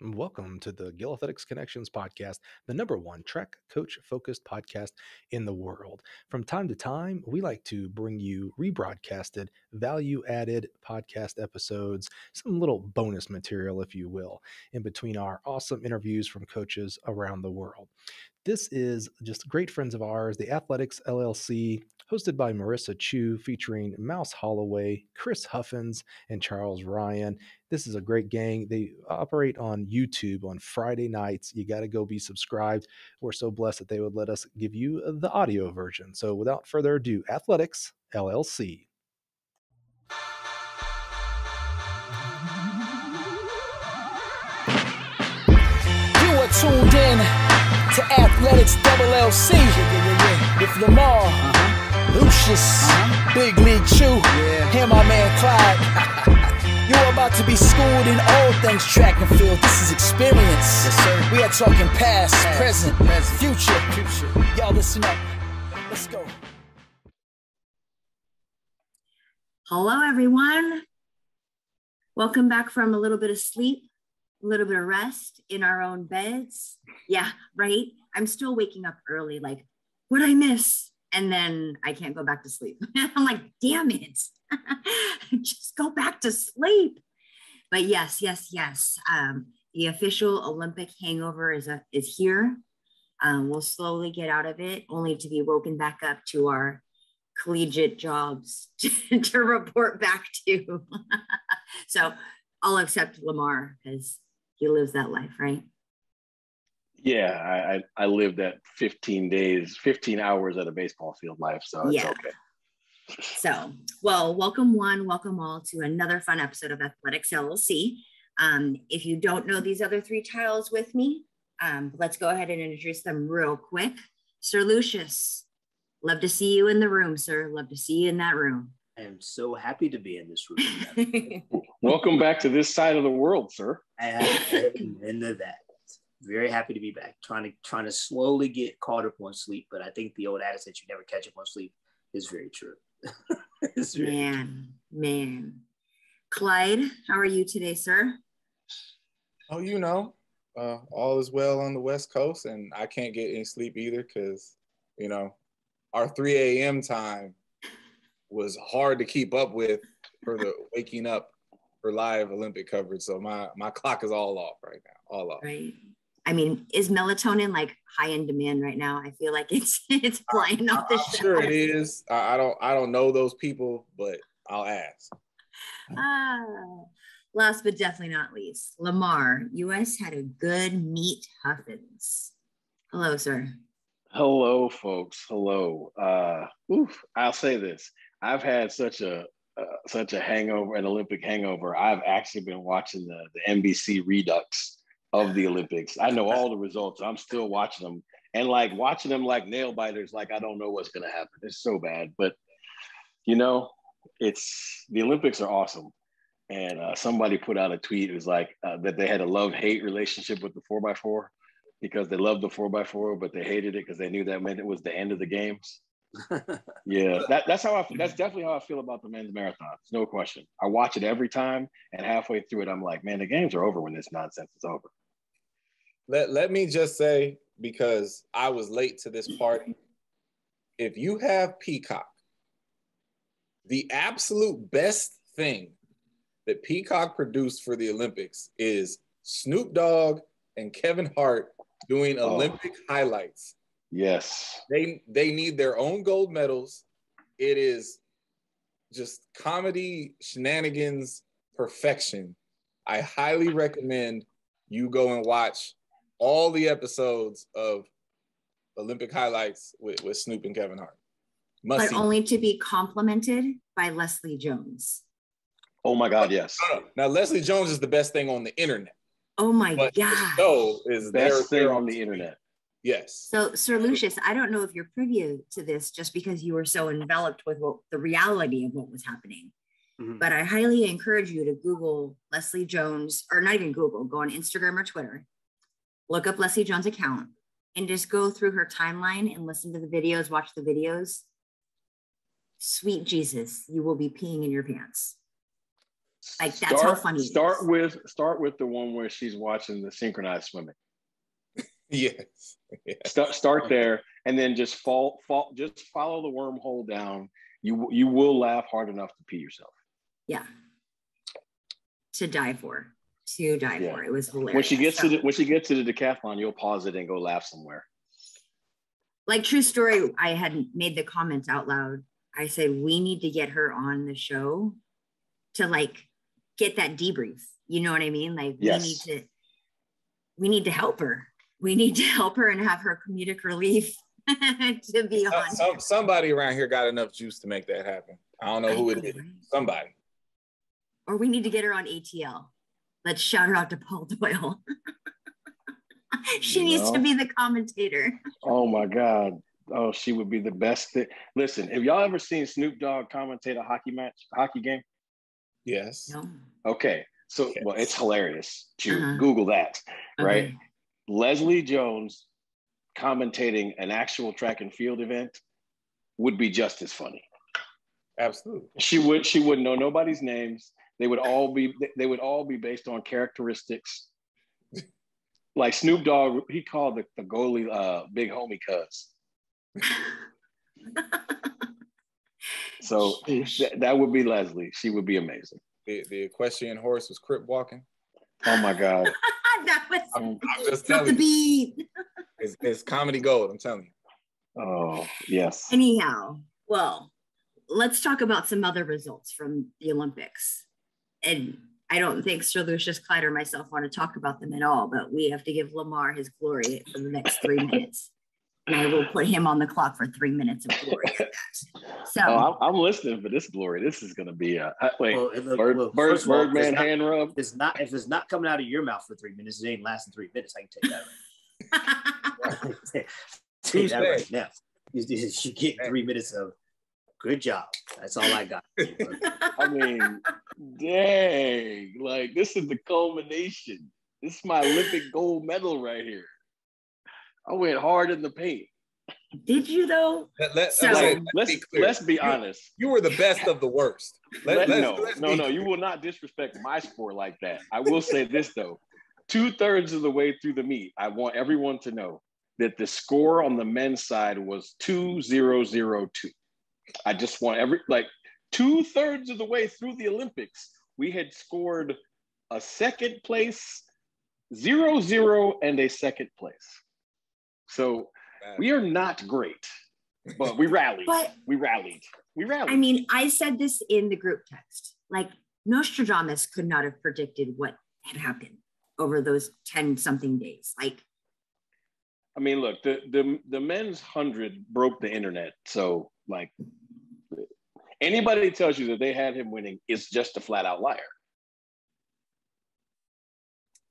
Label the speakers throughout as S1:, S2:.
S1: Welcome to the Gill Athletics Connections podcast, the number one track coach focused podcast in the world. From time to time, we like to bring you rebroadcasted, value added podcast episodes, some little bonus material, if you will, in between our awesome interviews from coaches around the world. This is just great friends of ours, the Athletics LLC, hosted by Marissa Chu, featuring Mouse Holloway, Chris Huffins, and Charles Ryan. This is a great gang. They operate on YouTube on Friday nights. You got to go be subscribed. We're so blessed that they would let us give you the audio version. So without further ado, Athletics LLC.
S2: You are tuned in to Athletics LLC with Lamar, uh-huh. Lucius, uh-huh. Big League Chew, yeah. and my man Clyde. You're about to be schooled in all things track and field. This is experience.
S3: Yes, sir.
S2: We are talking past,
S3: Past,
S2: present,
S3: present,
S2: future.
S3: future.
S2: Y'all listen up. Let's go.
S4: Hello, everyone. Welcome back from a little bit of sleep, a little bit of rest in our own beds. Yeah, right. I'm still waking up early, like, what I miss? And then I can't go back to sleep. I'm like, damn it. Just go back to sleep. But yes, yes, yes. Um, the official Olympic hangover is, a, is here. Um, we'll slowly get out of it, only to be woken back up to our collegiate jobs to, to report back to. so I'll accept Lamar because he lives that life, right?
S5: Yeah, I, I I lived that 15 days, 15 hours at a baseball field life, so it's
S4: Yeah.
S5: okay.
S4: So, well, welcome one, welcome all to another fun episode of Athletics LLC. Um, if you don't know these other three tiles with me, um, let's go ahead and introduce them real quick. Sir Lucius, love to see you in the room, sir. Love to see you in that room.
S3: I am so happy to be in this room.
S5: Welcome back to this side of the world, sir.
S3: I have into that. Very happy to be back. Trying to trying to slowly get caught up on sleep, but I think the old adage that you never catch up on sleep is very true. it's very
S4: man, man. Clyde, how are you today, sir?
S6: Oh, you know, uh, all is well on the West Coast, and I can't get any sleep either because, you know, our 3 a.m. time was hard to keep up with for the waking up for live Olympic coverage. So my my clock is all off right now, all off.
S4: Right. I mean, is melatonin like high in demand right now? I feel like it's it's flying off the
S6: I'm sure it is. I, I don't I don't know those people, but I'll ask.
S4: Ah, last but definitely not least, Lamar. US had a good meet Huffins. Hello, sir.
S5: Hello, folks. Hello. Uh, oof, I'll say this: I've had such a uh, such a hangover, an Olympic hangover. I've actually been watching the the NBC Redux of the Olympics. I know all the results. I'm still watching them, and like watching them like nail biters. Like I don't know what's gonna happen. It's so bad, but you know, it's the Olympics are awesome. And uh, somebody put out a tweet. It was like uh, that they had a love hate relationship with the four x four because they loved the four x four, but they hated it because they knew that meant it was the end of the games. Yeah, that, that's how I. That's definitely how I feel about the men's marathon. It's no question. I watch it every time, and halfway through it, I'm like, man, the games are over when this nonsense is over.
S6: Let let me just say because I was late to this party. If you have Peacock, the absolute best thing that Peacock produced for the Olympics is Snoop Dogg and Kevin Hart doing
S5: Oh.
S6: Olympic highlights.
S5: Yes,
S6: They they need their own gold medals. It is just comedy shenanigans perfection. I highly recommend you go and watch all the episodes of Olympic highlights with, with Snoop and Kevin Hart. Must
S4: But
S6: see.
S4: only to be complimented by Leslie Jones.
S5: Oh my God, yes.
S6: Now Leslie Jones is the best thing on the internet,
S4: Oh my
S6: but the
S4: God.
S6: show is there
S5: Best thing on the internet.
S6: Yes.
S4: So, Sir Lucius, I don't know if you're privy to this just because you were so enveloped with what, the reality of what was happening.
S3: Mhm.
S4: But I highly encourage you to Google Leslie Jones, or not even Google, go on Instagram or Twitter, look up Leslie Jones' account, and just go through her timeline and listen to the videos, watch the videos. Sweet Jesus, you will be peeing in your pants. Like that's how funny.
S5: Start
S4: is.
S5: with start with the one where she's watching the synchronized swimming.
S6: Yes. Yeah.
S5: Start start there, and then just fall fall. Just follow the wormhole down. You you will laugh hard enough to pee yourself.
S4: Yeah. To die for. To die
S5: Yeah.
S4: for. It was hilarious.
S5: When she gets to the when she gets to the decathlon, you'll pause it and go laugh somewhere.
S4: like true story i had made the comment out loud i said we need to get her on the show to like get that debrief you know what i mean like
S5: Yes.
S4: we need to we need to help her we need to help her and have her comedic relief to be
S6: Some-
S4: on
S6: some, somebody around here got enough juice to make that happen. I don't know who it is. Somebody.
S4: or we need to get her on atl let's shout her out to paul doyle she
S5: You
S4: needs to be the commentator
S5: Oh my God. Oh, she would be the best thing. Listen, have y'all ever seen Snoop Dogg commentate a hockey match, hockey game?
S6: Yes.
S4: no
S5: Okay. So,
S6: Okay.
S5: well, it's hilarious. To
S4: Uh-huh.
S5: Google that, right?
S4: Okay.
S5: Leslie Jones commentating an actual track and field event would be just as funny.
S6: Absolutely.
S5: She would she wouldn't know nobody's names. They would all be they would all be based on characteristics. Like Snoop Dogg, he called the, the goalie uh, big homie cuz. So th- that would be Leslie. She would be amazing.
S6: The, the equestrian horse was crip walking.
S5: Oh my God.
S4: that was
S6: I'm, I'm just
S4: drop the
S6: telling you,
S4: beat
S6: it's, it's comedy gold. I'm telling you.
S5: Oh, yes.
S4: Anyhow, well, let's talk about some other results from the Olympics. And I don't think Sir Lucius Clyde or myself want to talk about them at all, but we have to give Lamar his glory for the next three minutes. And I will put him on the clock for three minutes of glory. So,
S5: Oh, I'm, I'm listening for this glory. This is going to be a uh, wait.
S3: Well, it- look,
S5: Bird,
S3: well,
S5: bird,
S3: first of all,
S5: Birdman
S3: it's not-
S5: hand rub.
S3: It's not if it's not coming out of your mouth for three minutes, it ain't lasting three minutes. I can take that. Right. tell that right now. You, you you get three minutes of good job. That's all I got.
S5: I mean, dang! Like this is the culmination. This is my Olympic gold medal right here. I went hard in the paint.
S4: did you though?
S6: Let, let,
S4: So-
S6: let's, let's
S5: let's
S6: be clear.
S5: let's be honest.
S6: You were the best of the worst. Let,
S5: Let-
S6: let's-
S5: no,
S6: let's
S5: no, no. You will not disrespect my sport like that. I will say this though: two thirds of the way through the meet, I want everyone to know that the score on the men's side was two zero zero two. I just want every like two thirds of the way through the Olympics, we had scored a second place, zero zero, and a second place. So we are not great, but we rallied.
S4: But
S5: we rallied. We rallied.
S4: I mean, I said this in the group text. Like Nostradamus could not have predicted what had happened over those 10 something days. Like,
S5: I mean, look, the the the men's hundred broke the internet. So like anybody tells you that they had him winning is just a flat out liar.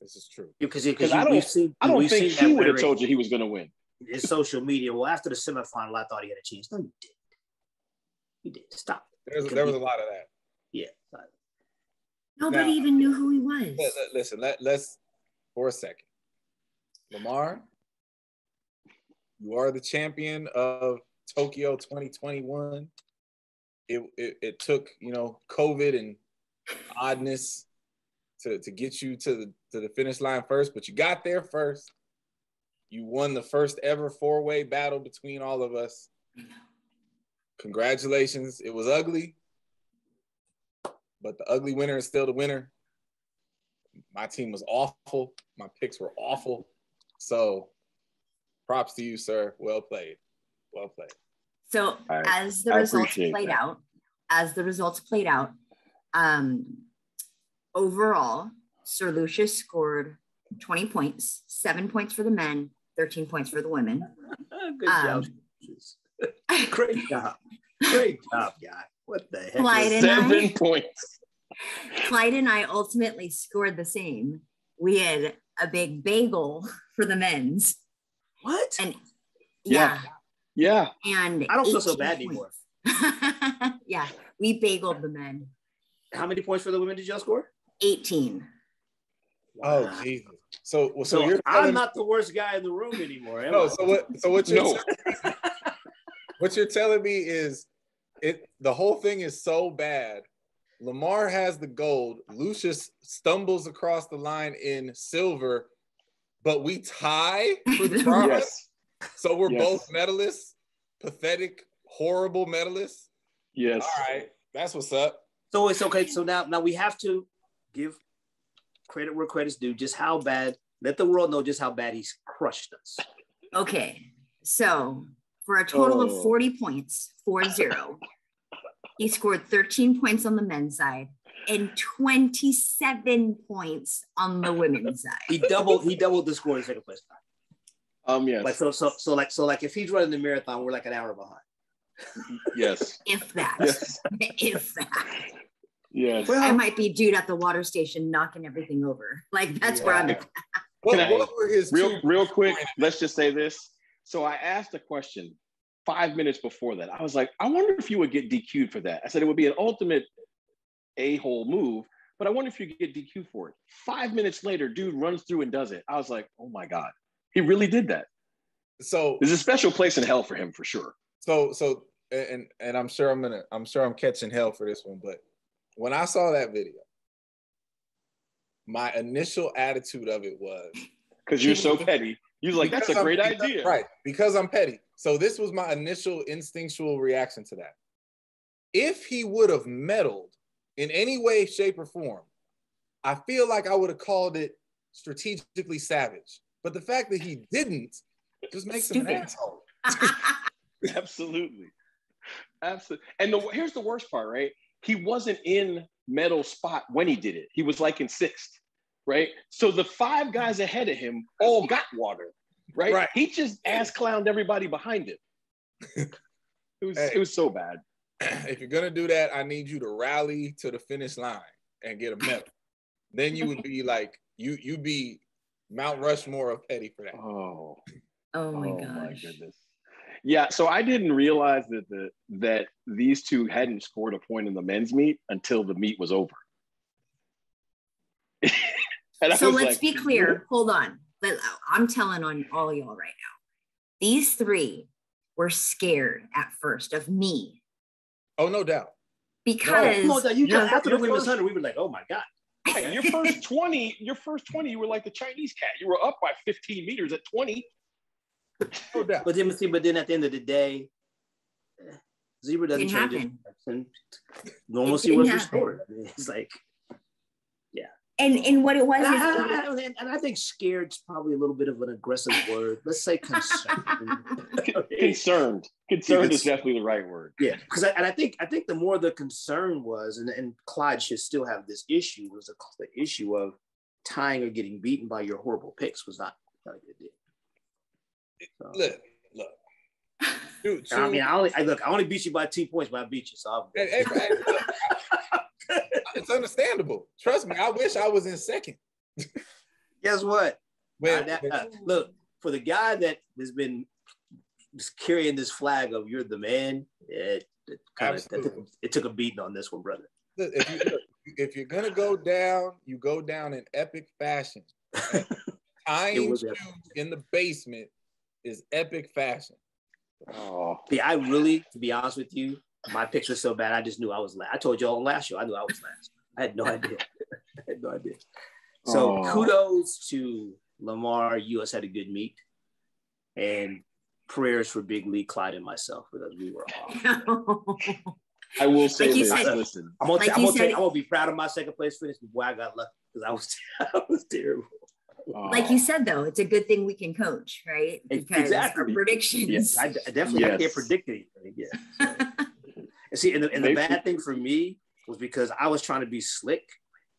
S6: This is true.
S3: Because
S5: Because I don't-
S3: seen,
S5: I don't think
S3: seen
S5: he would have told you he was going to win.
S3: in social media. Well, after the semifinal, I thought he had a chance. No, you didn't. You did. Stop.
S6: There's, there was a lot of that.
S3: Yeah.
S4: nobody
S6: Now-
S4: even knew who he was.
S6: Let- let- listen, let, let's for a second. Lamar, you are the champion of Tokyo 2021. It, it, it took, you know, COVID and oddness to, to get you to the to the finish line first, but you got there first. You won the first ever four-way battle between all of us. Congratulations. It was ugly, but the ugly winner is still the winner. My team was awful. My picks were awful. So props to you, sir. Well played. Well played.
S4: So
S5: I-
S4: as the
S5: I
S4: results played
S5: that.
S4: out, as the results played out, um, overall, Sir Lucius scored 20 points, seven points for the men, 13 points for the women.
S3: Good
S4: Um,
S3: job. Great job. Great job, guy. What the heck?
S4: Clyde
S3: is-
S4: and I-
S5: Seven points.
S4: Clyde and I ultimately scored the same. We had a big bagel for the men's.
S3: What?
S4: And
S5: Yeah.
S4: yeah,
S5: Yeah.
S4: and
S3: I don't feel so bad
S4: points.
S3: anymore.
S4: yeah, we bageled the men.
S3: How many points for the women did y'all score?
S4: 18.
S6: Oh
S3: Wow.
S6: Jesus. So so,
S3: So,
S6: you're
S3: I'm not the worst guy in the room anymore. Am
S6: no,
S3: I?
S6: so what so what you're
S5: No.
S6: what you're telling me is it the whole thing is so bad Lamar has the gold. Lucius stumbles across the line in silver, but we tie for the bronze.
S5: Yes.
S6: So we're
S5: Yes.
S6: both medalists. Pathetic, horrible medalists.
S5: Yes.
S6: All right, that's what's up.
S3: So it's okay. So now, now we have to give credit where credit's due. Just how bad. Let the world know just how bad he's crushed us.
S4: Okay, so for a total of
S5: Oh.
S4: 40 points, 4 0, he scored 13 points on the men's side and 27 points on the women's side.
S3: He doubled. He doubled the score in second place.
S5: Um. Yes.
S3: Like so, so, so, like, so, like, if he's running the marathon, we're like an hour behind.
S5: yes.
S4: If that,
S5: Yes.
S4: if that.
S5: Yes.
S4: I might be dude at the water station knocking everything over. Like that's where I'm
S5: Yeah.
S4: at.
S6: What,
S5: I-
S6: what were his
S5: real
S6: two-
S5: real quick let's just say this. So i asked a question five minutes before that. I was like i wonder if you would get dq'd for that. I said it would be an ultimate a-hole move but i wonder if you could get dq'd for it. Five minutes later dude runs through and does it. I was like oh my god. He really did that.
S6: So
S5: there's a special place in hell for him for sure.
S6: So so and and I'm sure I'm gonna I'm sure I'm catching hell for this one, but when I saw that video, my initial attitude of it was
S5: because you're so petty You're like that's a
S6: Because I'm-
S5: great
S6: because-
S5: idea
S6: Right. Because I'm petty. So this was my initial instinctual reaction to that. If he would have meddled in any way, shape, or form, I feel like I would have called it strategically savage. But the fact that he didn't just makes him an asshole.
S5: Absolutely. Absolutely. And the, here's the worst part, right? He wasn't in medal spot when he did it. He was like in sixth, right? So the five guys ahead of him all got water, right?
S6: Right.
S5: He just ass clowned everybody behind him. it was
S6: Hey.
S5: it was so bad.
S6: if you're gonna do that, I need you to rally to the finish line and get a medal. then you would be like you you be Mount Rushmore of petty for that.
S5: Oh,
S4: Oh my
S5: oh
S4: gosh.
S5: my goodness. Yeah, so I didn't realize that the that these two hadn't scored a point in the men's meet until the meet was over. And
S4: so let's
S5: like,
S4: be clear. Hold on. Let- uh, I'm telling on all y'all right now. These three were scared at first of me
S6: Oh, no doubt.
S4: because
S3: Come on, you got after the women's
S5: first-
S3: hundred, we were like, oh my god.
S5: Right, your first 20, your first 20, you were like the Chinese cat. You were up by 15 meters at 20.
S6: No doubt.
S3: But then, see, but then at the end of the day, zebra doesn't change
S4: happen.
S3: it. And Normalcy was
S4: happen.
S3: restored. I mean, It's like, yeah.
S4: and and what it was
S3: and
S4: is
S3: I, I- and- and I think scared's probably a little bit of an aggressive word. Let's say concerned.
S5: Concerned. Concerned is definitely the right word.
S3: Yeah, because I, and I think I think the more the concern was, and, and Clyde should still have this issue, was the, the issue of tying or getting beaten by your horrible picks was not, not a good deal. So,
S6: Look, look. Dude,
S3: I mean, I only I, look, I only beat you by two points, but I beat you, so I'm
S6: Hey, hey, hey, it's understandable. Trust me. I wish I was in second.
S3: guess what?
S6: Well,
S3: Uh, uh, look for the guy that has been just carrying this flag of you're the man. It, it, kinda, took, it took a beating on this one, brother.
S6: if, you, if you're gonna go down, you go down in epic fashion. Tying shoes in the basement is epic fashion.
S5: Oh,
S3: See, I really, to be honest with you, my picks were so bad. I just knew I was last. I told y'all last show, I knew I was last. I had no idea. I had no idea. So
S5: Oh.
S3: kudos to Lamar. US had a good meet, and prayers for Big Lee, Clyde, and myself because we were off.
S5: I will say
S4: Like
S5: this.
S4: said-
S5: listen,
S3: I'm gonna,
S4: Like
S3: I'm, gonna
S4: said-
S3: take, I'm gonna be proud of my second place finish. Boy, I got lucky because I was I was terrible.
S4: Like you uh, said though, it's a good thing we can coach, right? Because
S3: exactly.
S4: our predictions.
S3: Yes, I, I definitely
S5: Yes.
S3: can't predict anything. Yeah. And see, and the, and the
S5: Maybe-
S3: bad thing for me was because I was trying to be slick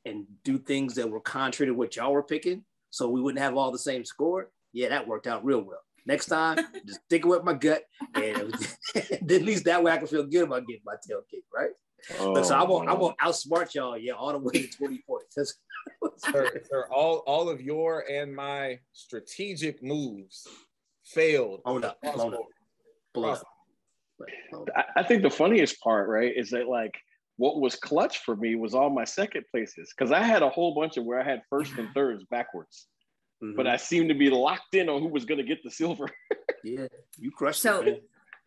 S3: and do things that were contrary to what y'all were picking, so we wouldn't have all the same score. Yeah, that worked out real well. Next time, just sticking with my gut, and at least that way I can feel good about getting my tail kicked, right? Look, so
S5: Oh,
S3: I'm gonna, I'm
S5: man.
S3: gonna outsmart y'all, yeah, all the way to 20 points. That's,
S6: Sir, sir, all, all of your and my strategic moves failed.
S3: Own up,
S6: across
S3: own
S6: the
S3: up.
S6: board.
S3: blow up.
S5: I, I think the funniest part, right, is that like what was clutch for me was all my second places because I had a whole bunch of where I had first and thirds backwards,
S3: Mhm.
S5: but I seemed to be locked in on who was going to get the silver.
S3: yeah, you crushed
S4: So-
S3: it. man.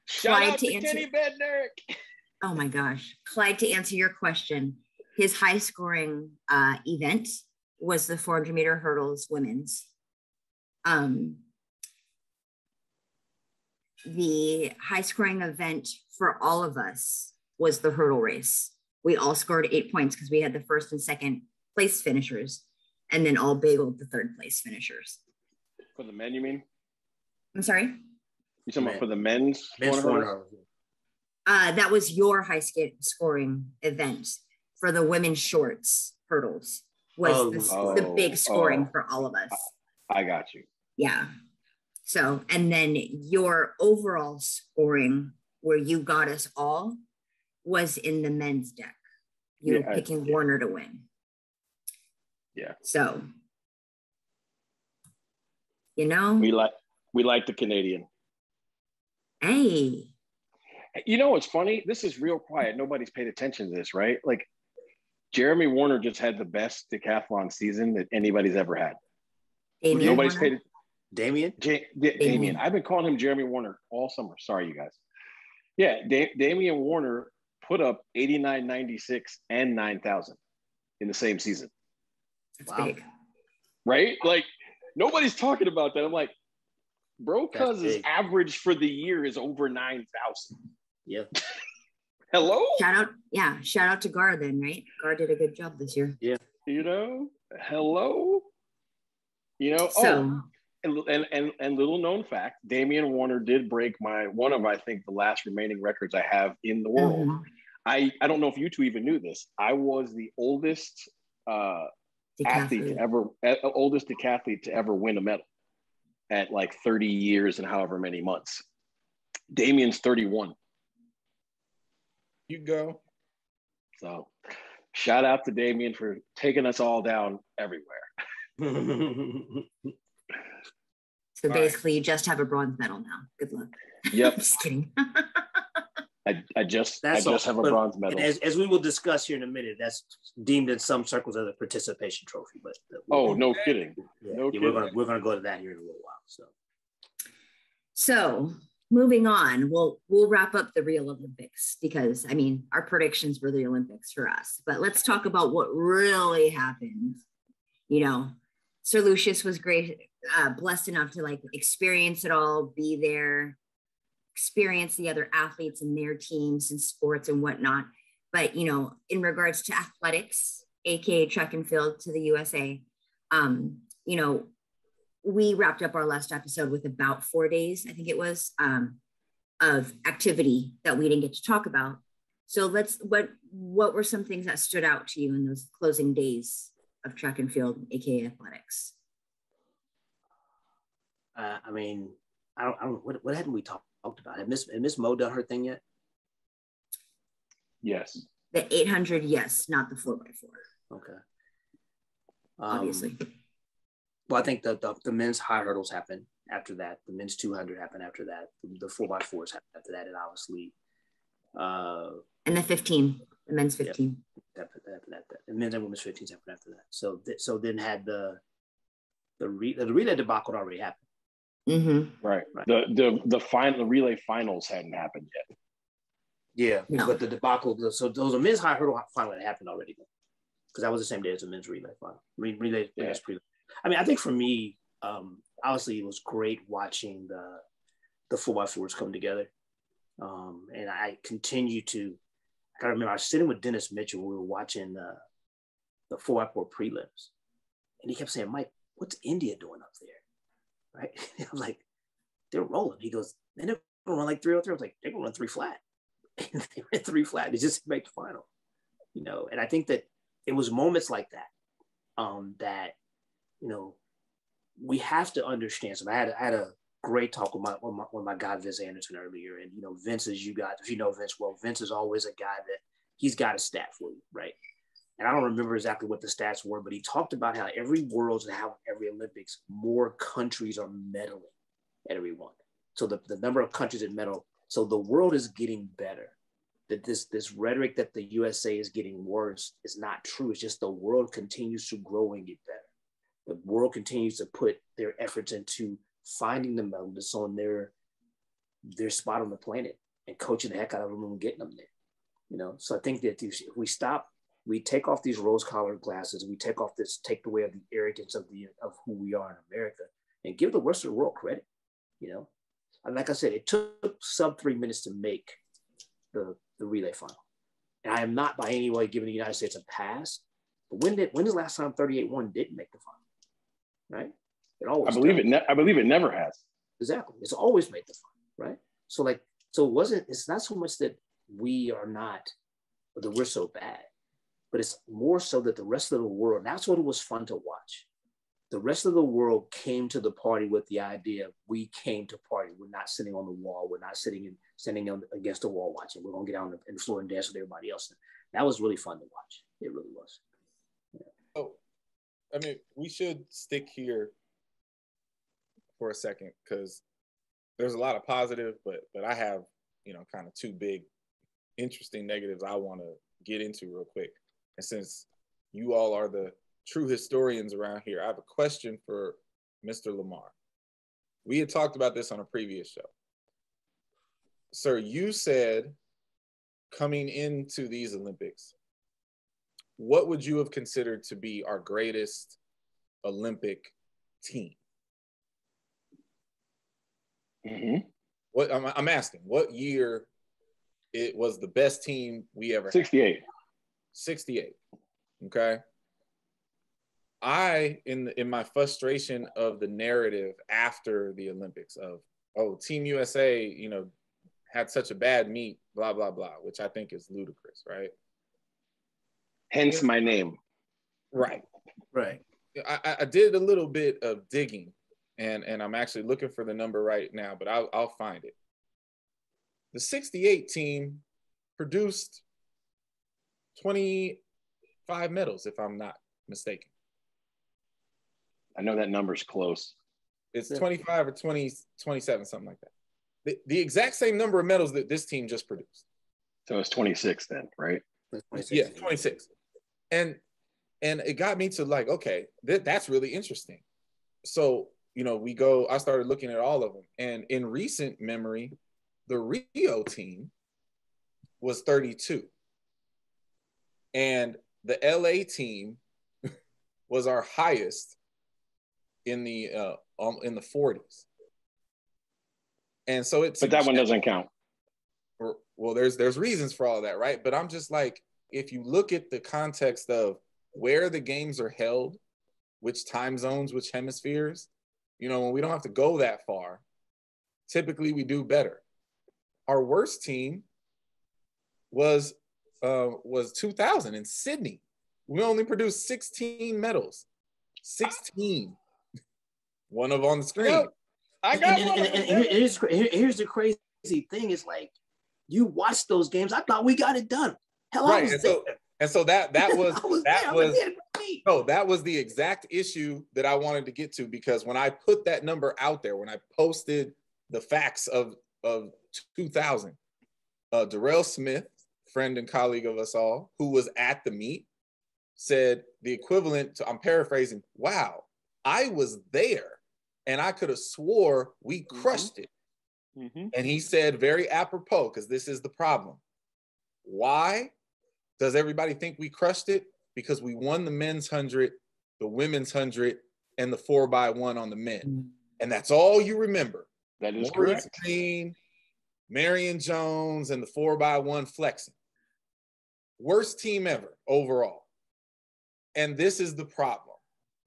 S5: Shout
S4: Clyde,
S5: out
S4: to
S5: to
S4: answer-
S5: Kenny Bednarek.
S4: Oh my gosh. Clyde, to answer your question, his high scoring uh, event was the 400 meter hurdles women's. Um, the high scoring event for all of us was the hurdle race. We all scored eight points because we had the first and second place finishers, and then all bageled the third place finishers.
S5: For the men, you mean?
S4: I'm sorry?
S5: You talking
S3: Men.
S5: about for the men's?
S3: Men's
S5: 400
S3: 400
S5: hurdles?
S3: hurdles.
S4: Uh, that was your high skate scoring event for the women's shorts hurdles was
S3: Oh,
S4: the, the
S5: oh,
S4: big oh, scoring
S5: oh.
S4: for all of us.
S5: I got you.
S4: Yeah. So, and then your overall scoring where you got us all was in the men's deck. You
S5: Yeah,
S4: were
S5: I-
S4: picking
S5: yeah.
S4: Warner to win.
S5: Yeah.
S4: So, you know,
S5: We like we like the Canadian.
S4: hey,
S5: You know what's funny? This is real quiet. Nobody's paid attention to this, right? Like Jeremy Warner just had the best decathlon season that anybody's ever had.
S4: Damian
S5: Nobody's
S4: Warner.
S5: paid
S3: Damien?
S5: Ja- Da-
S4: Damian.
S5: Damien. I've been calling him Jeremy Warner all summer. Sorry, you guys. Yeah, da- Damian Warner put up 89, 96, and 9,000 in the same season,
S4: That's
S3: Wow.
S4: big.
S5: right? Like, nobody's talking about that. I'm like, bro,
S3: That's
S5: cuz average for the year is over 9,000.
S3: Yeah.
S5: Hello?
S4: Shout out, yeah, shout out to Gar then, right? Gar did a good job this year.
S5: Yeah, you know, hello? You know,
S4: So,
S5: oh, and, and and and little known fact, Damian Warner did break my one of I think the last remaining records I have in the world.
S4: mhm,
S5: I I don't know if you two even knew this. I was the oldest uh, athlete to ever uh, oldest decathlete to ever win a medal at like 30 years and however many months. Damien's 31.
S6: You go.
S5: So shout out to Damien for taking us all down everywhere.
S4: So
S6: All right.
S4: basically, you just have a bronze medal now. Good luck.
S5: Yep.
S4: just kidding.
S5: I, I just
S3: That's
S5: I just
S3: all.
S5: have a
S3: But-
S5: bronze medal.
S3: as, as we will discuss here in a minute, that's deemed in some circles as a participation trophy. But uh,
S5: Oh, no kidding.
S3: yeah,
S5: no
S3: yeah, we're gonna we're gonna go to that here in a little while. So
S4: So moving on, we'll we'll wrap up the real Olympics because I mean our predictions were the Olympics for us. But let's talk about what really happened. You know, Sir Lucius was great, uh, blessed enough to like experience it all, be there, experience the other athletes and their teams and sports and whatnot. But you know, in regards to athletics, aka track and field to the USA, um, you know, we wrapped up our last episode with about four days, I think it was, um, of activity that we didn't get to talk about. So let's what what were some things that stood out to you in those closing days of track and field, aka athletics?
S3: uh, I mean, I don't, I don't what what hadn't we talked talked about? Had Miss had Miss Mo done her thing yet?
S5: Yes.
S4: The 800, yes, not the four by four,
S3: Okay. Um,
S4: obviously.
S3: Well, I think the, the the men's high hurdles happened after that. The men's 200 happened after that. The, the four by fours happened after that, and obviously, uh,
S4: and the 15, the men's 15.
S3: after that, after that, that. the men's and women's 15 happened after that. So th- so then had the the re- the relay debacle had already happened.
S4: Mm-hmm.
S5: Right.
S3: Right.
S5: The the the final the relay finals hadn't happened yet.
S3: Yeah,
S4: No.
S3: but the debacle. So those are men's high hurdle final had happened already, because that was the same day as the men's relay final. I relay,
S5: Yeah.
S3: women's pre. I mean, I think for me, um, obviously, it was great watching the the four by fours come together, um, and I continue to. I remember I was sitting with Dennis Mitchell. We were watching the the four by four prelims, and he kept saying, "Mike, what's India doing up there?" Right? I'm like, "They're rolling." He goes, "They're gonna run like three or. I was like, "They're gonna run three flat." they ran three flat. They just make the final, you know. And I think that it was moments like that um, that you know we have to understand. So I had I had a great talk with my with my, with my guy Vince Anderson earlier, and you know Vince is you guys if you know Vince well, Vince is always a guy that he's got a stat for you, right? And I don't remember exactly what the stats were, but he talked about how every Worlds and how every Olympics, more countries are medaling at every one. So the, the number of countries that medal so the world is getting better. That this this rhetoric that the USA is getting worse is not true. It's just the world continues to grow and get better. The world continues to put their efforts into finding the medalists on their their spot on the planet and coaching the heck out of them and getting them there. You know, so I think that if we stop we take off these rose-colored glasses. We take off this take away of the arrogance of the of who we are in America, and give the rest of the world credit. You know, and like I said, it took sub three minutes to make the the relay final, and I am not by any way giving the United States a pass. But when did when is the last time 38-1 didn't make the final? Right?
S5: It always. I believe does. it. Ne- I believe it never has.
S3: Exactly. It's always made the fun, right? So like, so it wasn't. It's not so much that we are not, or that we're so bad but it's more so that the rest of the world, that's what it was fun to watch. The rest of the world came to the party with the idea we came to party. We're not sitting on the wall. We're not sitting and standing against the wall watching. We're gonna get out on the floor and dance with everybody else. That was really fun to watch. It really was.
S6: I mean, we should stick here for a second because there's a lot of positive, but but I have you know kind of two big interesting negatives I want to get into real quick. And since you all are the true historians around here, I have a question for Mr. Lamar. We had talked about this on a previous show. Sir, you said coming into these Olympics, what would you have considered to be our greatest Olympic team? Mm-hmm. What I'm, I'm asking, what year it was the best team we ever
S5: 68. Had?
S6: 68. Okay. I in in my frustration of the narrative after the Olympics of oh Team USA you know had such a bad meet blah blah blah which I think is ludicrous right.
S5: Hence my name.
S6: Right.
S3: Right.
S6: I, I did a little bit of digging and and I'm actually looking for the number right now but I'll I'll find it. The 68 team produced 25 medals, if I'm not mistaken.
S5: I know that number's close.
S6: It's 25 or 20, 27, something like that. The, the exact same number of medals that this team just produced.
S5: So it's 26 then, right?
S6: 26. Yeah, 26. And and it got me to like, okay, th- that's really interesting. So, you know, we go, I started looking at all of them. And in recent memory, the Rio team was 32. And the LA team was our highest in the uh, um, in the 40s. And so it's
S5: But that one doesn't count.
S6: Well, there's there's reasons for all that, right? But I'm just like if you look at the context of where the games are held, which time zones, which hemispheres, you know, when we don't have to go that far, typically we do better. Our worst team was uh, was 2000 in Sydney. We only produced 16 medals. 16. One of on the screen.
S3: I got and, and, and, and here's, here's the crazy thing is like, you watch those games. I thought we got it done. Hell, right.
S6: and so, and so that that was, was that there. was no that was the exact issue that I wanted to get to because when I put that number out there, when I posted the facts of of 2000, uh, Darrell Smith friend and colleague of us all, who was at the meet, said the equivalent to, I'm paraphrasing, wow, I was there and I could have swore we mm-hmm. crushed mm-hmm. it. Mm-hmm. And he said, very apropos, because this is the problem. Why does everybody think we crushed it? Because we won the men's 100, the women's 100, and the four by one on the men. Mm-hmm. And that's all you remember.
S5: That is Maurice correct.
S6: Greene, Marion Jones, and the four by one flexing. Worst team ever overall. And this is the problem.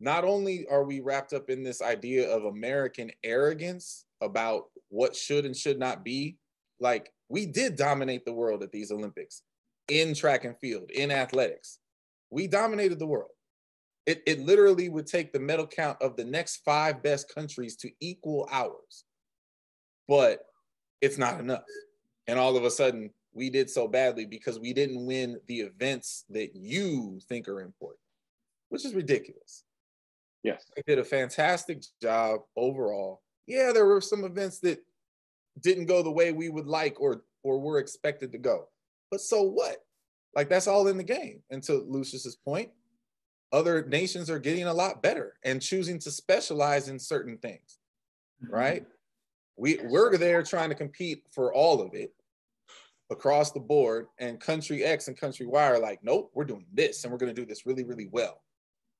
S6: Not only are we wrapped up in this idea of American arrogance about what should and should not be, like we did dominate the world at these Olympics in track and field, in athletics. We dominated the world. It, it literally would take the medal count of the next five best countries to equal ours. But it's not enough. And all of a sudden, we did so badly because we didn't win the events that you think are important, which is ridiculous.
S5: Yes.
S6: They did a fantastic job overall. Yeah, there were some events that didn't go the way we would like or or were expected to go. But so what? Like that's all in the game. And to Lucius's point, other nations are getting a lot better and choosing to specialize in certain things. Mm-hmm. Right? We we're there trying to compete for all of it across the board, and country X and country Y are like, nope, we're doing this and we're going to do this really, really well.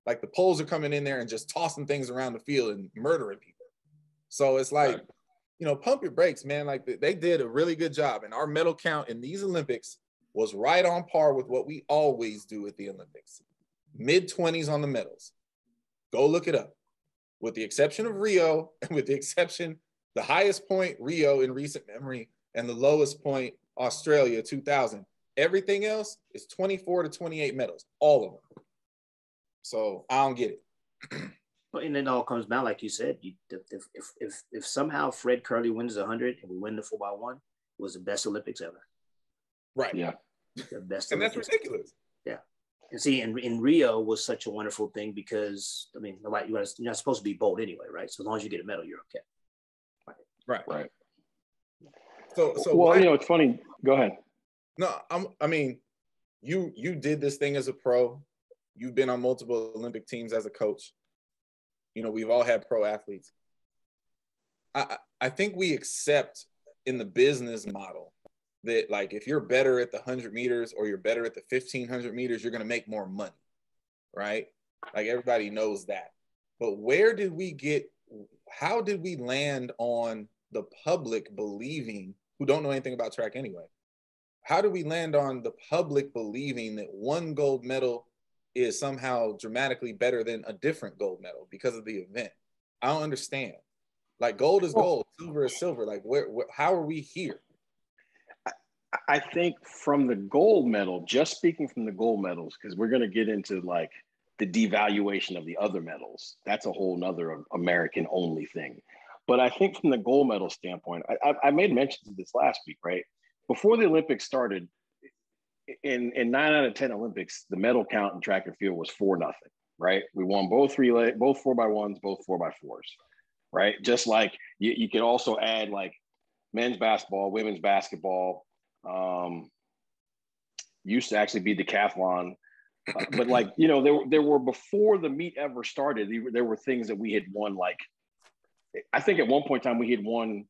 S6: Like the poles are coming in there and just tossing things around the field and murdering people. So it's like, you know, pump your brakes, man. Like they did a really good job. And our medal count in these Olympics was right on par with what we always do at the Olympics mid 20s on the medals. Go look it up. With the exception of Rio, and with the exception, the highest point Rio in recent memory, and the lowest point Australia 2000. Everything else is 24 to 28 medals, all of them. So I don't get it.
S3: well, and it all comes down, like you said, you, if, if, if, if somehow Fred Kerley wins 100 and we win the 4 by one, it was the best Olympics ever.
S6: Right.
S5: Yeah.
S3: The best.
S6: and that's ridiculous.
S3: Yeah. And see, in, in Rio was such a wonderful thing because, I mean, you're not supposed to be bold anyway, right? So as long as you get a medal, you're okay.
S6: Right.
S5: Right.
S6: So, so
S5: well, why, you know, it's funny. Go ahead.
S6: No, I'm. I mean, you you did this thing as a pro. You've been on multiple Olympic teams as a coach. You know, we've all had pro athletes. I I think we accept in the business model that like if you're better at the 100 meters or you're better at the 1500 meters you're going to make more money right? Like everybody knows that. But where did we get how did we land on the public believing who don't know anything about track anyway how do we land on the public believing that one gold medal is somehow dramatically better than a different gold medal because of the event? I don't understand. Like gold is gold silver is silver. Like where, where how are we here
S5: I think from the gold medal, just speaking from the gold medals, because we're going to get into like the devaluation of the other medals. That's a whole nother American only thing. But I think from the gold medal standpoint, I, I made mention of this last week, right? Before the Olympics started, in, in nine out of 10 Olympics, the medal count in track and field was four nothing, right? We won both relay, both four by ones, both four by fours, right? Just like you, you could also add like men's basketball, women's basketball, um, used to actually be decathlon. Uh, but like you know, there there were before the meet ever started. There were things that we had won. Like I think at one point in time we had won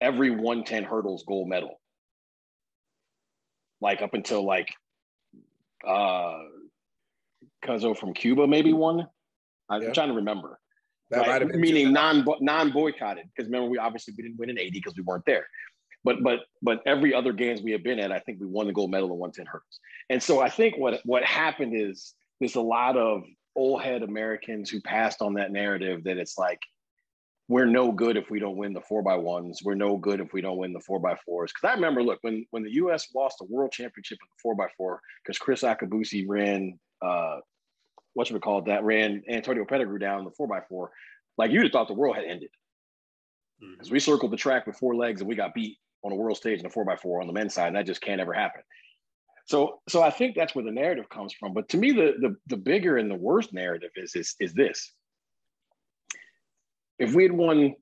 S5: every 110 hurdles gold medal. Like up until like uh Cuzzo from Cuba maybe won. I'm yeah. trying to remember. That right? Meaning non non boycotted because remember we obviously we didn't win in 80 because we weren't there but but but every other games we have been at, I think we won the gold medal in 110 hurdles. And so I think what what happened is there's a lot of old head Americans who passed on that narrative that it's like we're no good if we don't win the four by ones. We're no good if we don't win the four by fours. Because I remember, look, when when the U.S. lost the world championship in the four by four, because Kriss Akabusi ran, uh, what should we call it? That ran Antonio Pettigrew down the four by four. Like you'd have thought the world had ended. Because mm-hmm. we circled the track with four legs and we got beat on a world stage in a four by four on the men's side, and that just can't ever happen. So, so I think that's where the narrative comes from. But to me, the the, the bigger and the worst narrative is, is is this: if we had won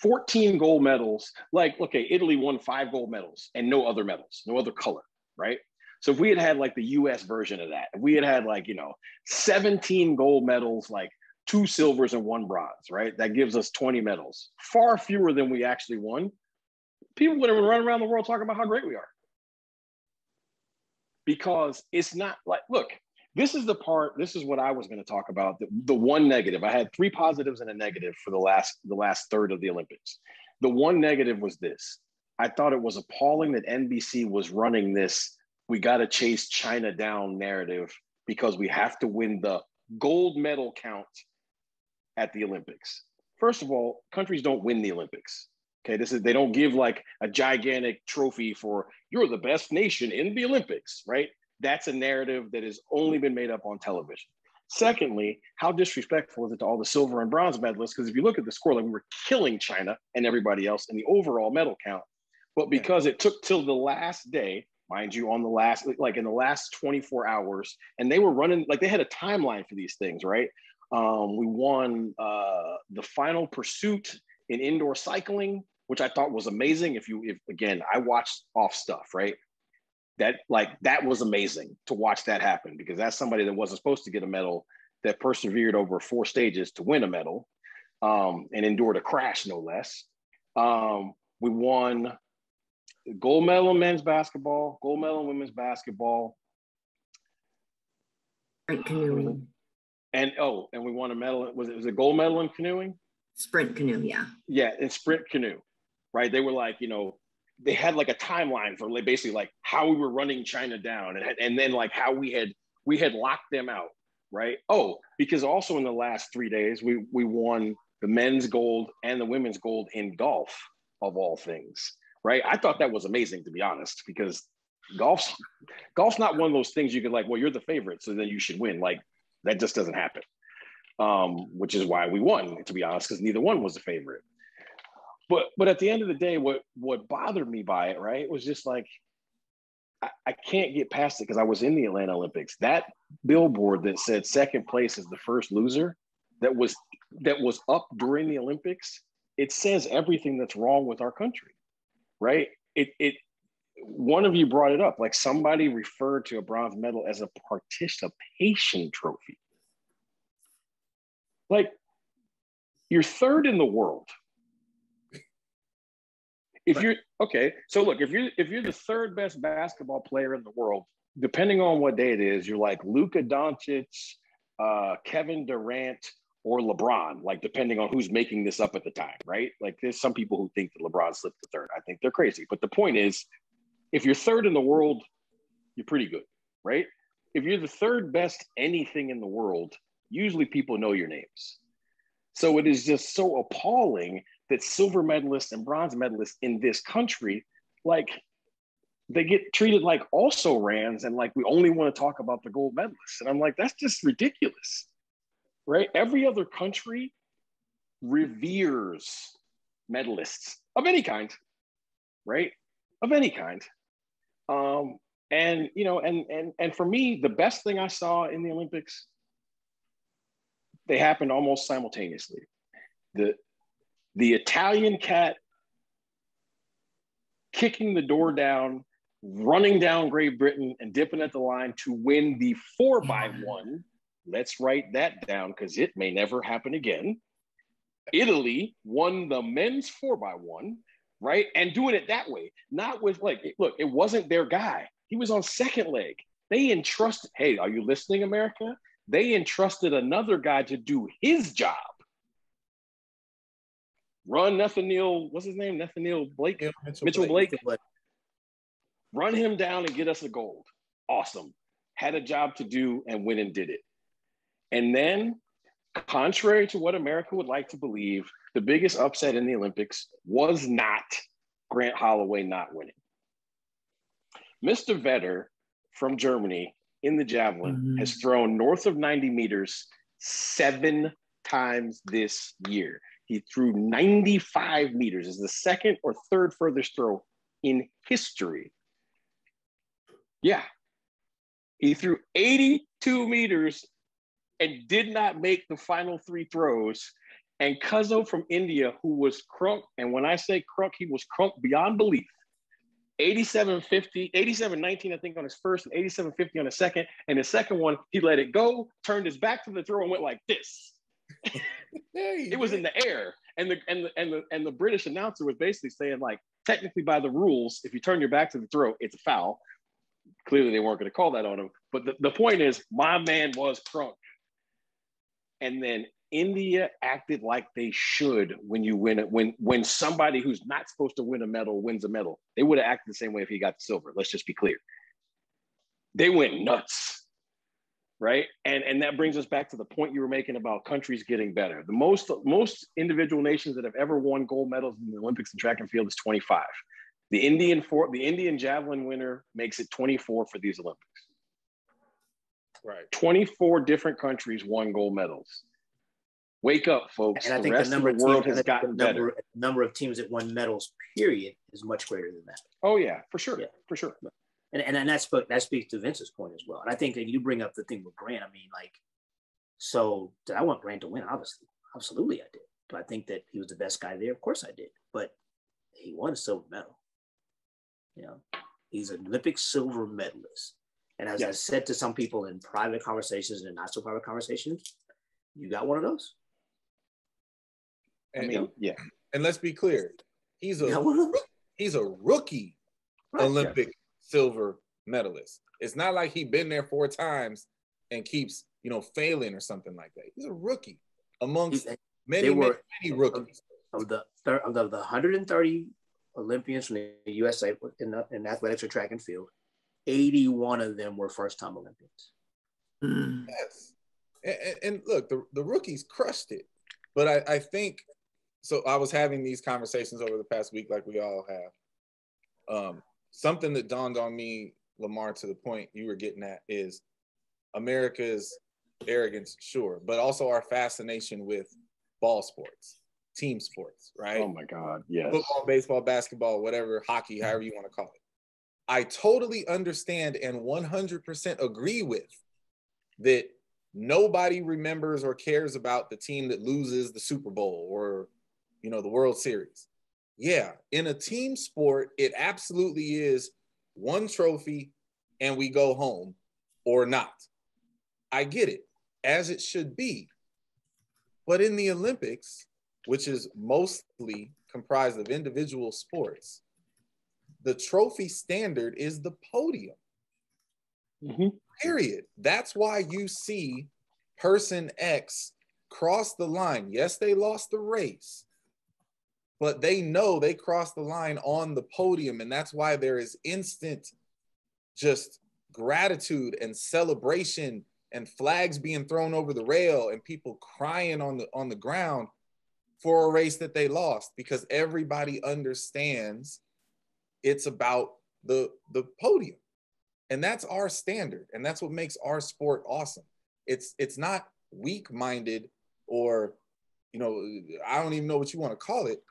S5: 14 gold medals, like okay, Italy won five gold medals and no other medals, no other color, right? So if we had had like the U.S. version of that, if we had had like you know 17 gold medals, like two silvers and one bronze, right? That gives us 20 medals, far fewer than we actually won people would have run around the world talking about how great we are. Because it's not like, look, this is the part, this is what I was going to talk about. The, the one negative. I had three positives and a negative for the last the last third of the Olympics. The one negative was this. I thought it was appalling that NBC was running this we got to chase China down narrative because we have to win the gold medal count at the Olympics. First of all, countries don't win the Olympics. Okay, this is they don't give like a gigantic trophy for you're the best nation in the Olympics, right? That's a narrative that has only been made up on television. Secondly, how disrespectful is it to all the silver and bronze medalists? Because if you look at the score, like we were killing China and everybody else in the overall medal count. But because it took till the last day, mind you, on the last, like in the last 24 hours, and they were running, like they had a timeline for these things, right? Um, we won uh, the final pursuit in indoor cycling which I thought was amazing. If you, if again, I watched off stuff, right? That like that was amazing to watch that happen because that's somebody that wasn't supposed to get a medal that persevered over four stages to win a medal um, and endured a crash, no less. Um, we won gold medal in men's basketball, gold medal in women's basketball,
S4: Sprint canoeing.
S5: and oh, and we won a medal. Was it was it gold medal in canoeing?
S4: Sprint canoe, yeah.
S5: Yeah, in sprint canoe, right? They were like, you know, they had like a timeline for basically like how we were running China down, and and then like how we had we had locked them out, right? Oh, because also in the last three days we we won the men's gold and the women's gold in golf of all things, right? I thought that was amazing to be honest, because golf's golf's not one of those things you could like, well, you're the favorite, so then you should win. Like that just doesn't happen. Um, which is why we won, to be honest, because neither one was a favorite. But but at the end of the day, what what bothered me by it, right, was just like I, I can't get past it because I was in the Atlanta Olympics. That billboard that said second place is the first loser, that was that was up during the Olympics, it says everything that's wrong with our country, right? It it one of you brought it up, like somebody referred to a bronze medal as a participation trophy. Like you're third in the world. If you're okay, so look, if you're if you're the third best basketball player in the world, depending on what day it is, you're like Luka Doncic, uh, Kevin Durant, or LeBron, like depending on who's making this up at the time, right? Like there's some people who think that LeBron slipped to third. I think they're crazy. But the point is, if you're third in the world, you're pretty good, right? If you're the third best anything in the world, usually people know your names. So it is just so appalling that silver medalists and bronze medalists in this country, like they get treated like also rans and like we only want to talk about the gold medalists. And I'm like, that's just ridiculous. Right? Every other country reveres medalists of any kind, right? Of any kind. Um, and you know, and and and for me, the best thing I saw in the Olympics, they happened almost simultaneously. The the Italian cat kicking the door down, running down Great Britain and dipping at the line to win the four by one. Let's write that down because it may never happen again. Italy won the men's four by one, right? And doing it that way, not with like, look, it wasn't their guy. He was on second leg. They entrusted, hey, are you listening, America? They entrusted another guy to do his job. Run Nathaniel, what's his name? Nathaniel Blake?
S6: Yeah,
S5: Mitchell Blake.
S3: But
S5: Run him down and get us a gold. Awesome. Had a job to do and went and did it. And then, contrary to what America would like to believe, the biggest upset in the Olympics was not Grant Holloway not winning. Mr. Vetter from Germany in the javelin
S4: Mhm.
S5: has thrown north of 90 meters seven times this year. He threw 95 meters, is the second or third furthest throw in history. Yeah. He threw 82 meters and did not make the final three throws. And Cuzzo from India, who was crunk, and when I say crunk, he was crunk beyond belief. 87.50, 87.19, I think, on his first, and 87.50 on the second. And the second one, he let it go, turned his back to the throw, and went like this. It was in the air. And the and the and the and the British announcer was basically saying, like, technically by the rules, if you turn your back to the throw, it's a foul. Clearly they weren't going to call that on him. But the, the point is, my man was crunk. And then India acted like they should when you win it, when when somebody who's not supposed to win a medal wins a medal. They would have acted the same way if he got the silver. Let's just be clear. They went nuts. Right. And and that brings us back to the point you were making about countries getting better. The most most individual nations that have ever won gold medals in the Olympics and track and field is 25. The Indian for the Indian javelin winner makes it 24 for these Olympics.
S6: right.
S5: 24 different countries won gold medals. Wake up, folks.
S3: and I
S5: the
S3: think the
S5: rest
S3: number
S5: of
S3: of
S5: the world
S3: teams,
S5: has gotten
S3: the
S5: better.
S3: number, number of teams that won medals, period, is much greater than that.
S5: Oh yeah, for sure.
S3: Yeah.
S5: For sure.
S3: And and, and that's that speaks to Vince's point as well. And I think that you bring up the thing with Grant. I mean, like, so did I want Grant to win? Obviously, absolutely, I did. Do I think that he was the best guy there? Of course, I did. But he won a silver medal. You know, he's an Olympic silver medalist. And as I said to some people in private conversations and not so private conversations, you got one of those.
S5: I mean, yeah.
S6: and let's be clear, he's a
S3: one of those.
S6: he's a rookie Olympic silver medalist. It's not like he's been there four times and keeps, you know, failing or something like that. He's a rookie amongst
S3: He-
S6: many,
S3: they
S6: many,
S3: were-
S6: many rookies.
S3: Of the thir- of the, the 130 Olympians from the USA in, the, in athletics or track and field, 81 of them were first time Olympians.
S4: Mm.
S6: Yes. And, and- and look, the, the rookies crushed it. But I, I think so. I was having these conversations over the past week, like we all have. Um, something that dawned on me, Lamar, to the point you were getting at is America's arrogance, sure, but also our fascination with ball sports, team sports, right?
S5: Oh my God, yes.
S6: football, baseball, basketball, whatever, hockey, however you want to call it. I totally understand and 100% agree with that nobody remembers or cares about the team that loses the Super Bowl or you know the World Series. Yeah, in a team sport, it absolutely is one trophy and we go home or not. I get it, as it should be. But in the Olympics, which is mostly comprised of individual sports, the trophy standard is the podium.
S5: Mhm.
S6: Period. That's why you see person X cross the line. Yes, they lost the race, but they know they crossed the line on the podium. And that's why there is instant just gratitude and celebration and flags being thrown over the rail and people crying on the on the ground for a race that they lost because everybody understands it's about the the podium and that's our standard and that's what makes our sport awesome it's it's not weak minded or you know i don't even know what you want to call it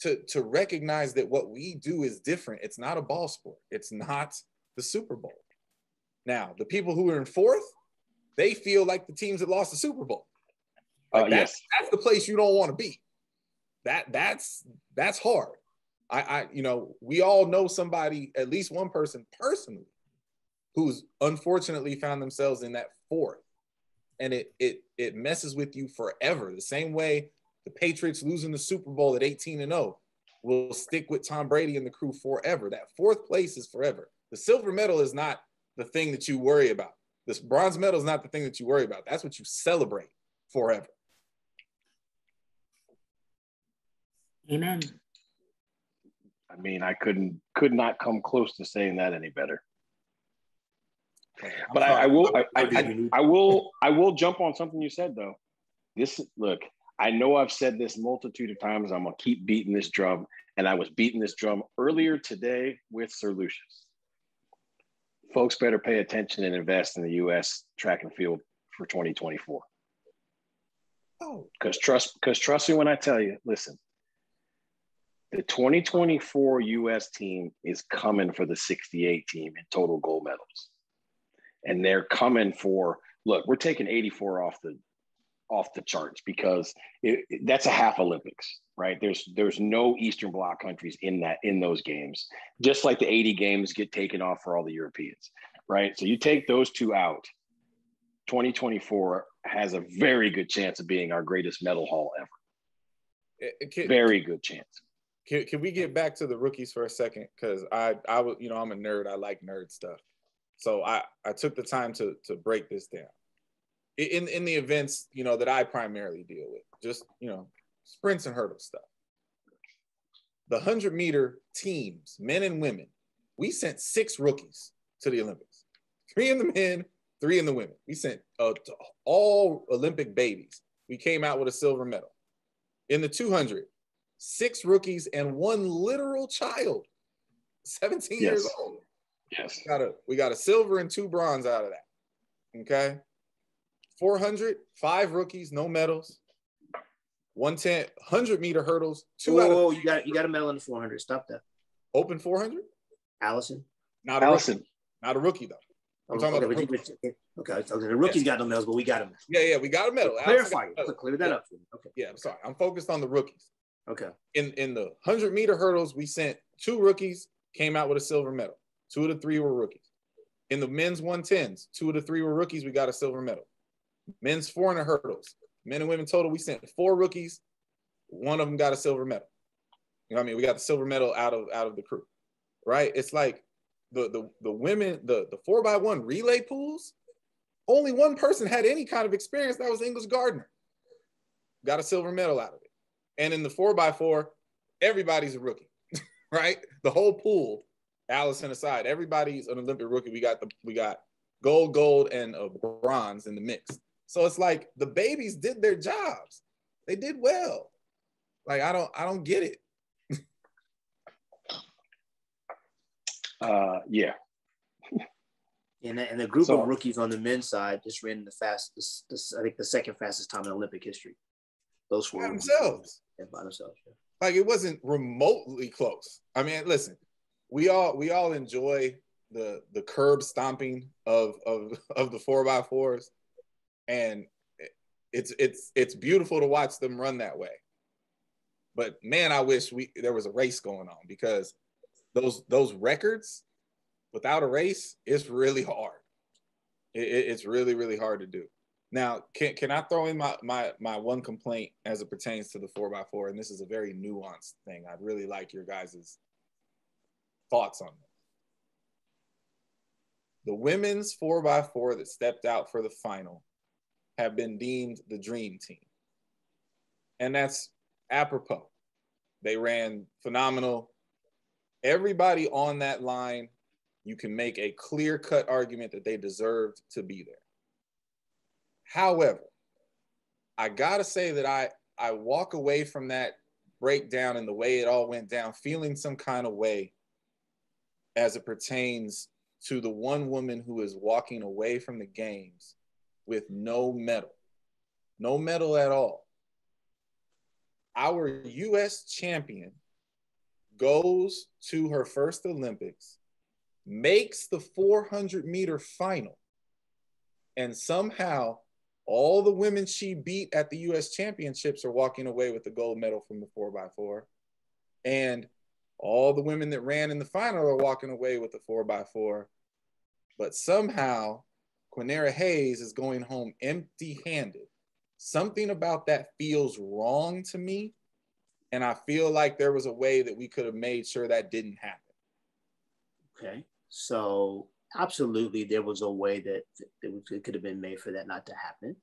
S6: to to recognize that what we do is different. It's not a ball sport. It's not the super bowl. Now the people who are in fourth they feel like the teams that lost the super bowl.
S5: Uh,
S6: that's,
S5: yes.
S6: that's the place you don't want to be. That that's that's hard. I, I you know we all know somebody at least one person personally who's unfortunately found themselves in that fourth. And it it it messes with you forever. The same way the patriots losing the super bowl at 18 and 0 will stick with tom brady and the crew forever. That fourth place is forever. The silver medal is not the thing that you worry about. This bronze medal is not the thing that you worry about. That's what you celebrate forever.
S4: Amen.
S5: I mean, I couldn't could not come close to saying that any better. But I, I will I, I, I, I will I will jump on something you said though. This look, I know I've said this multitude of times. I'm gonna keep beating this drum, and I was beating this drum earlier today with Sir Lucius. Folks better pay attention and invest in the U.S. track and field for 2024.
S6: oh
S5: Because trust, because trust me when I tell you, listen, the 2024 US team is coming for the 68 team in total gold medals. And they're coming for look, we're taking 84 off the off the charts because it, it- that's a half Olympics, right? There's there's no Eastern Bloc countries in that in those games. Just like the 80 games get taken off for all the Europeans, right? So you take those two out, 2024 has a very good chance of being our greatest medal haul ever.
S6: it- it can-
S5: Very good chance.
S6: Can, can we get back to the rookies for a second? Because I I was you know I'm a nerd. I like nerd stuff. So I I took the time to to break this down. In in the events you know that I primarily deal with, just you know sprints and hurdle stuff. The hundred meter teams, men and women, we sent six rookies to the Olympics. Three in the men, three in the women. We sent uh, to all Olympic babies. We came out with a silver medal. In the 200, six rookies and one literal child, 17 years old.
S5: Yes.
S6: Got a, we got a silver and two bronze out of that. Okay. 400, five rookies, no medals. 110, 100 meter hurdles, two
S3: Whoa,
S6: out of
S3: whoa, you got you got a medal in the 400. Stop that,
S6: open 400.
S3: Allyson.
S6: Not a
S5: Allyson,
S6: rookie. Not a rookie though. I'm
S3: Oh,
S6: talking
S3: okay,
S6: about the
S3: but you- okay, okay, the rookies got no medals, but we got them.
S6: Yeah, yeah, we got a medal. Allyson
S3: Clarify
S6: got a
S3: it.
S6: medal.
S3: Clear that
S6: Yeah.
S3: up for me. Okay.
S6: Yeah, I'm sorry. I'm focused on the rookies.
S3: Okay.
S6: in in the 100 meter hurdles, we sent two rookies, came out with a silver medal. Two of the three were rookies. In the men's 110s, two of the three were rookies, we got a silver medal. Men's 400 hurdles, men and women total, we sent four rookies, one of them got a silver medal. You know what I mean? We got the silver medal out of out of the crew. right? It's like the the the women, the the four by one relay pools. Only one person had any kind of experience. That was English Gardner. Got a silver medal out of it. And in the four by four, everybody's a rookie, right? The whole pool, Allyson aside, everybody's an Olympic rookie. We got the we got gold, gold, and a bronze in the mix. So it's like the babies did their jobs. They did well. Like I don't I don't get it.
S5: uh yeah.
S3: And, and the group
S5: So-
S3: of rookies on the men's side just ran the fastest, this, I think the second fastest time in Olympic history. Those four
S6: By themselves.
S3: Yeah, by themselves. Yeah.
S6: like it wasn't remotely close. I mean, listen, we all we all enjoy the the curb stomping of of of the four by fours, and it's it's it's beautiful to watch them run that way. But man, I wish we there was a race going on because those those records without a race, it's really hard. It, it- it's really really hard to do. Now, can can I throw in my my my one complaint as it pertains to the four x four? And this is a very nuanced thing. I'd really like your guys' thoughts on this. The women's four x four that stepped out for the final have been deemed the dream team. And that's apropos. They ran phenomenal. Everybody on that line, you can make a clear cut argument that they deserved to be there. However, I gotta say that I I walk away from that breakdown and the way it all went down, feeling some kind of way as it pertains to the one woman who is walking away from the games with no medal, no medal at all. Our U.S. champion goes to her first Olympics, makes the 400 meter final, and somehow all the women she beat at the US championships are walking away with the gold medal from the 4x4. And all the women that ran in the final are walking away with the 4x4. But somehow, Quanera Hayes is going home empty handed. Something about that feels wrong to me. And I feel like there was a way that we could have made sure that didn't happen.
S3: Okay. So absolutely there was a way that, it could have been made for that not to happen.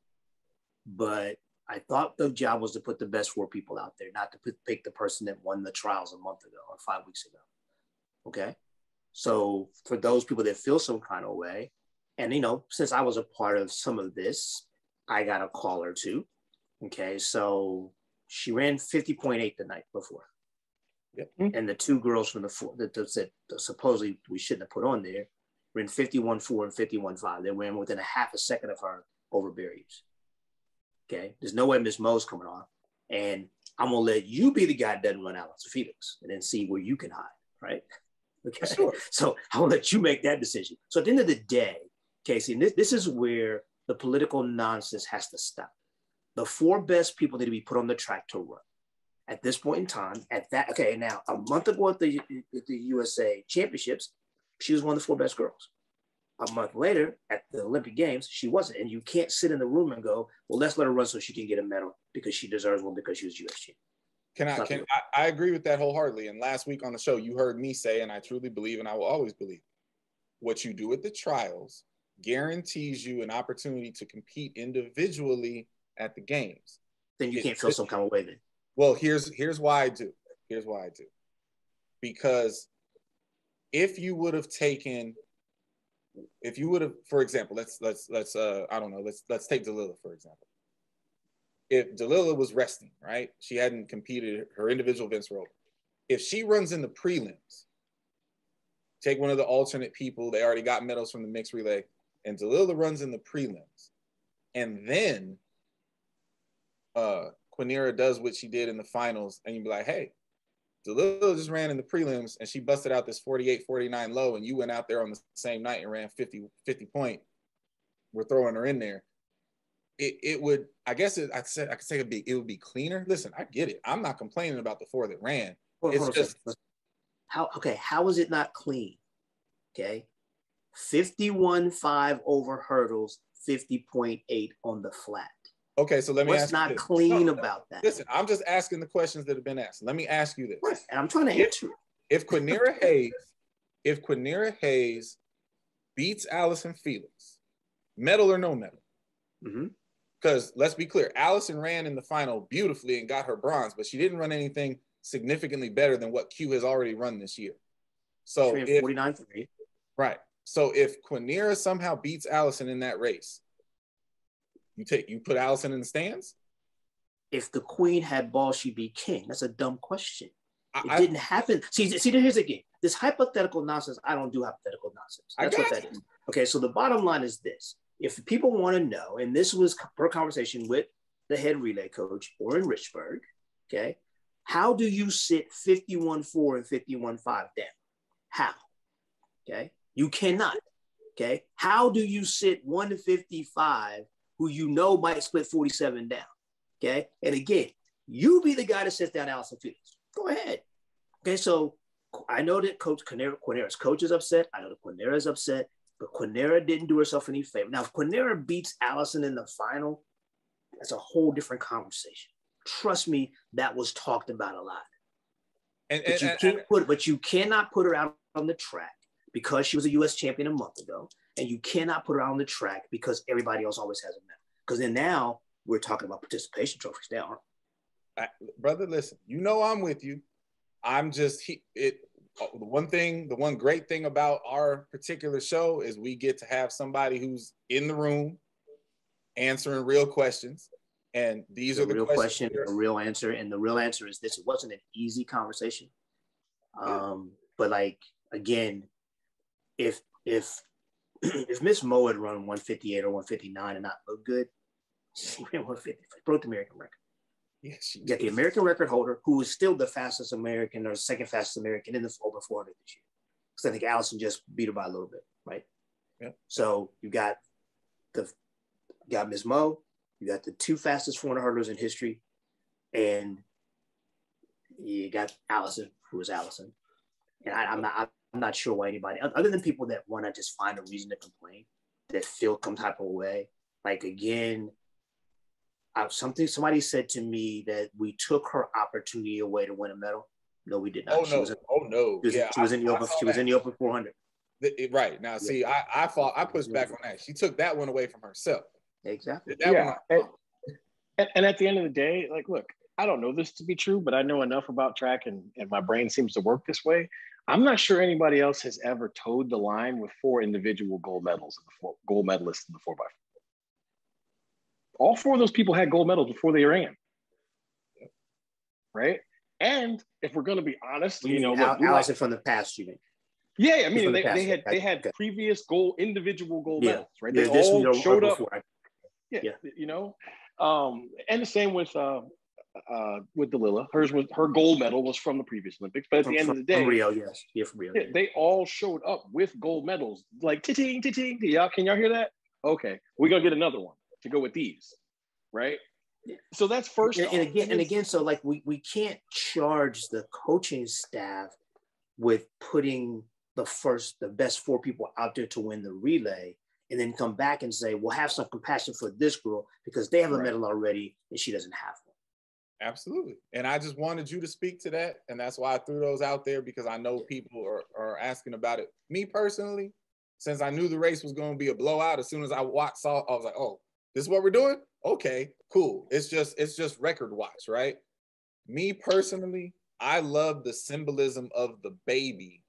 S3: But I thought the job was to put the best four people out there, not to put, pick the person that won the trials a month ago or five weeks ago. Okay. So for those people that feel some kind of way, and you know, since I was a part of some of this, I got a call or two. Okay. So she ran 50.8 the night before.
S6: Yep. Mm-hmm.
S3: And the two girls from the four that, that, that supposedly we shouldn't have put on there ran 51.4 and 51.5. They ran within a half a second of her over barriers. Okay. There's no way Miss Mo's coming on. And I'm gonna let you be the guy that doesn't run Allyson Felix and then see where you can hide, right? Okay.
S6: Sure.
S3: So I'm gonna let you make that decision. So at the end of the day, Casey, this, this is where the political nonsense has to stop. The four best people need to be put on the track to run. At this point in time, at that, okay, now a month ago at the, at the USA Championships, she was one of the four best girls. A month later at the Olympic Games, she wasn't. And you can't sit in the room and go, well, let's let her run so she can get a medal because she deserves one because she was US champion.
S6: Can I? Can. I, I agree with that wholeheartedly. And last week on the show, you heard me say, and I truly believe, and I will always believe, what you do at the trials guarantees you an opportunity to compete individually at the games.
S3: Then you
S6: It-
S3: can't feel some kind of way then.
S6: Well, here's here's why I do. Here's why I do. Because if you would have taken, if you would have, for example, let's let's let's uh I don't know, let's let's take Dalilah for example. If Dalilah was resting, right? She hadn't competed, her individual events were over. If she runs in the prelims, take one of the alternate people, they already got medals from the mixed relay, and Dalilah runs in the prelims, and then uh Quanera does what she did in the finals, and you'd be like, hey, Dalilah just ran in the prelims and she busted out this 48 49 low, and you went out there on the same night and ran 50, 50 point. We're throwing her in there. It, it would, I guess it, I said I could say it'd be, it would be cleaner. Listen, I get it. I'm not complaining about the four that ran.
S3: Hold-
S6: It's
S3: hold
S6: just-
S3: how okay, how is it not clean? Okay. 51.5 over hurdles, 50.8 on the flat.
S6: Okay, so let me
S3: What's
S6: ask you
S3: not clean
S6: No,
S3: about that?
S6: Listen, I'm just asking the questions that have been asked. Let me ask you this.
S3: Right, And I'm trying to
S6: If-
S3: answer it.
S6: If Quanera Hayes if Quanera Hayes beats Allyson Felix, medal or no medal?
S3: Mhm.
S6: Because let's be clear, Allyson ran in the final beautifully and got her bronze, but she didn't run anything significantly better than what Q has already run this year. So
S3: She
S6: if
S3: 49 3.
S6: right, so if Quanera somehow beats Allyson in that race, you take you put Allyson in the stands.
S3: If the queen had ball, she'd be king. That's a dumb question. It
S6: I-
S3: didn't happen. See, see, here's again this hypothetical nonsense. I don't do hypothetical nonsense. That's what that is. Okay, so the bottom line is this: if people want to know, and this was per conversation with the head relay coach Orrin Richburg, okay, how do you sit 51-4 and 51-5 down? How? Okay, you cannot. Okay, how do you sit 155 who you know might split 47 down? Okay, and again, you be the guy that sits down Allyson Felix. Go ahead. Okay, so I know that Coach Quanera, Quanera's coach is upset. I know that Quanera is upset, but Quanera didn't do herself any favor. Now, if Quanera beats Allyson in the final, that's a whole different conversation. Trust me, that was talked about a lot.
S6: and,
S3: But
S6: and,
S3: you
S6: and-
S3: can't put, but you cannot put her out on the track because she was a U.S. champion a month ago, and you cannot put her on the track because everybody else always has a medal. Because then now we're talking about participation trophies now. aren't
S6: I- brother, listen, you know I'm with you. I'm just he, it. uh, The one thing, the one great thing about our particular show is we get to have somebody who's in the room answering real questions, and these
S3: the
S6: are the
S3: real
S6: questions.
S3: question, the real answer, and the real answer is this: it wasn't an easy conversation. Um, but like again, if if if Miss Mo had run 158 or 159 and not look good, she ran 150, broke the American record.
S6: She
S3: You got the American record holder, who is still the fastest American or second fastest American in the over 400 this year. Because I think Allyson just beat her by a little bit, right?
S6: Yeah.
S3: So you got the you got Ms. Mo, you got the two fastest 400 hurdlers in history, and you got Allyson, who is Allyson. And I, I'm not I'm not sure why anybody other than people that want to just find a reason to complain, that feel some type of way. Like again, uh, something somebody said to me that we took her opportunity away to win a medal. No, we did not.
S6: Oh
S3: She
S6: no!
S3: was in,
S6: oh no!
S3: she was,
S6: yeah,
S3: she was in the
S6: I- I
S3: open.
S6: saw
S3: She was
S6: that.
S3: in the open 400.
S6: The- it- right now, see, I I fought, I pushed back on that. She took that one away from herself.
S3: Exactly.
S6: That
S5: Yeah,
S6: one,
S5: and, and, and at the end of the day, like, look, I don't know this to be true, but I know enough about track, and, and my brain seems to work this way. I'm not sure anybody else has ever towed the line with four individual gold medals in the four gold medalists in the four by four. All four of those people had gold medals before they ran, right? And if we're going to be honest, you know,
S3: Al-
S5: look, like-
S3: Allyson from the past, you mean?
S5: yeah, I mean,
S3: the
S5: they,
S3: past,
S5: they had they had previous gold individual gold
S3: Yeah.
S5: medals, right?
S3: Yeah,
S5: They
S3: this
S5: all showed up
S3: before.
S5: yeah,
S3: Yeah.
S5: you know um and the same with uh uh with Dalilah hers was her gold medal was from the previous olympics but at
S3: From,
S5: the end
S3: from,
S5: of the day
S3: from Rio, yes. Yeah, from Rio.
S5: yeah, they all showed up with gold medals like ting ting ting y'all can y'all hear that okay we're gonna get another one to go with these right so that's first
S3: and, and again, and again, so like we we can't charge the coaching staff with putting the first, the best four people out there to win the relay, and then come back and say, "Well, have some compassion for this girl because they have a
S6: Right.
S3: medal already and she doesn't have one."
S6: Absolutely. And I just wanted you to speak to that. And that's why I threw those out there because I know people are, are asking about it. Me personally, since I knew the race was going to be a blowout, as soon as I watched, saw, I was like, oh, this is what we're doing? Okay, cool. It's just, it's just record watch, right? Me personally, I love the symbolism of the baby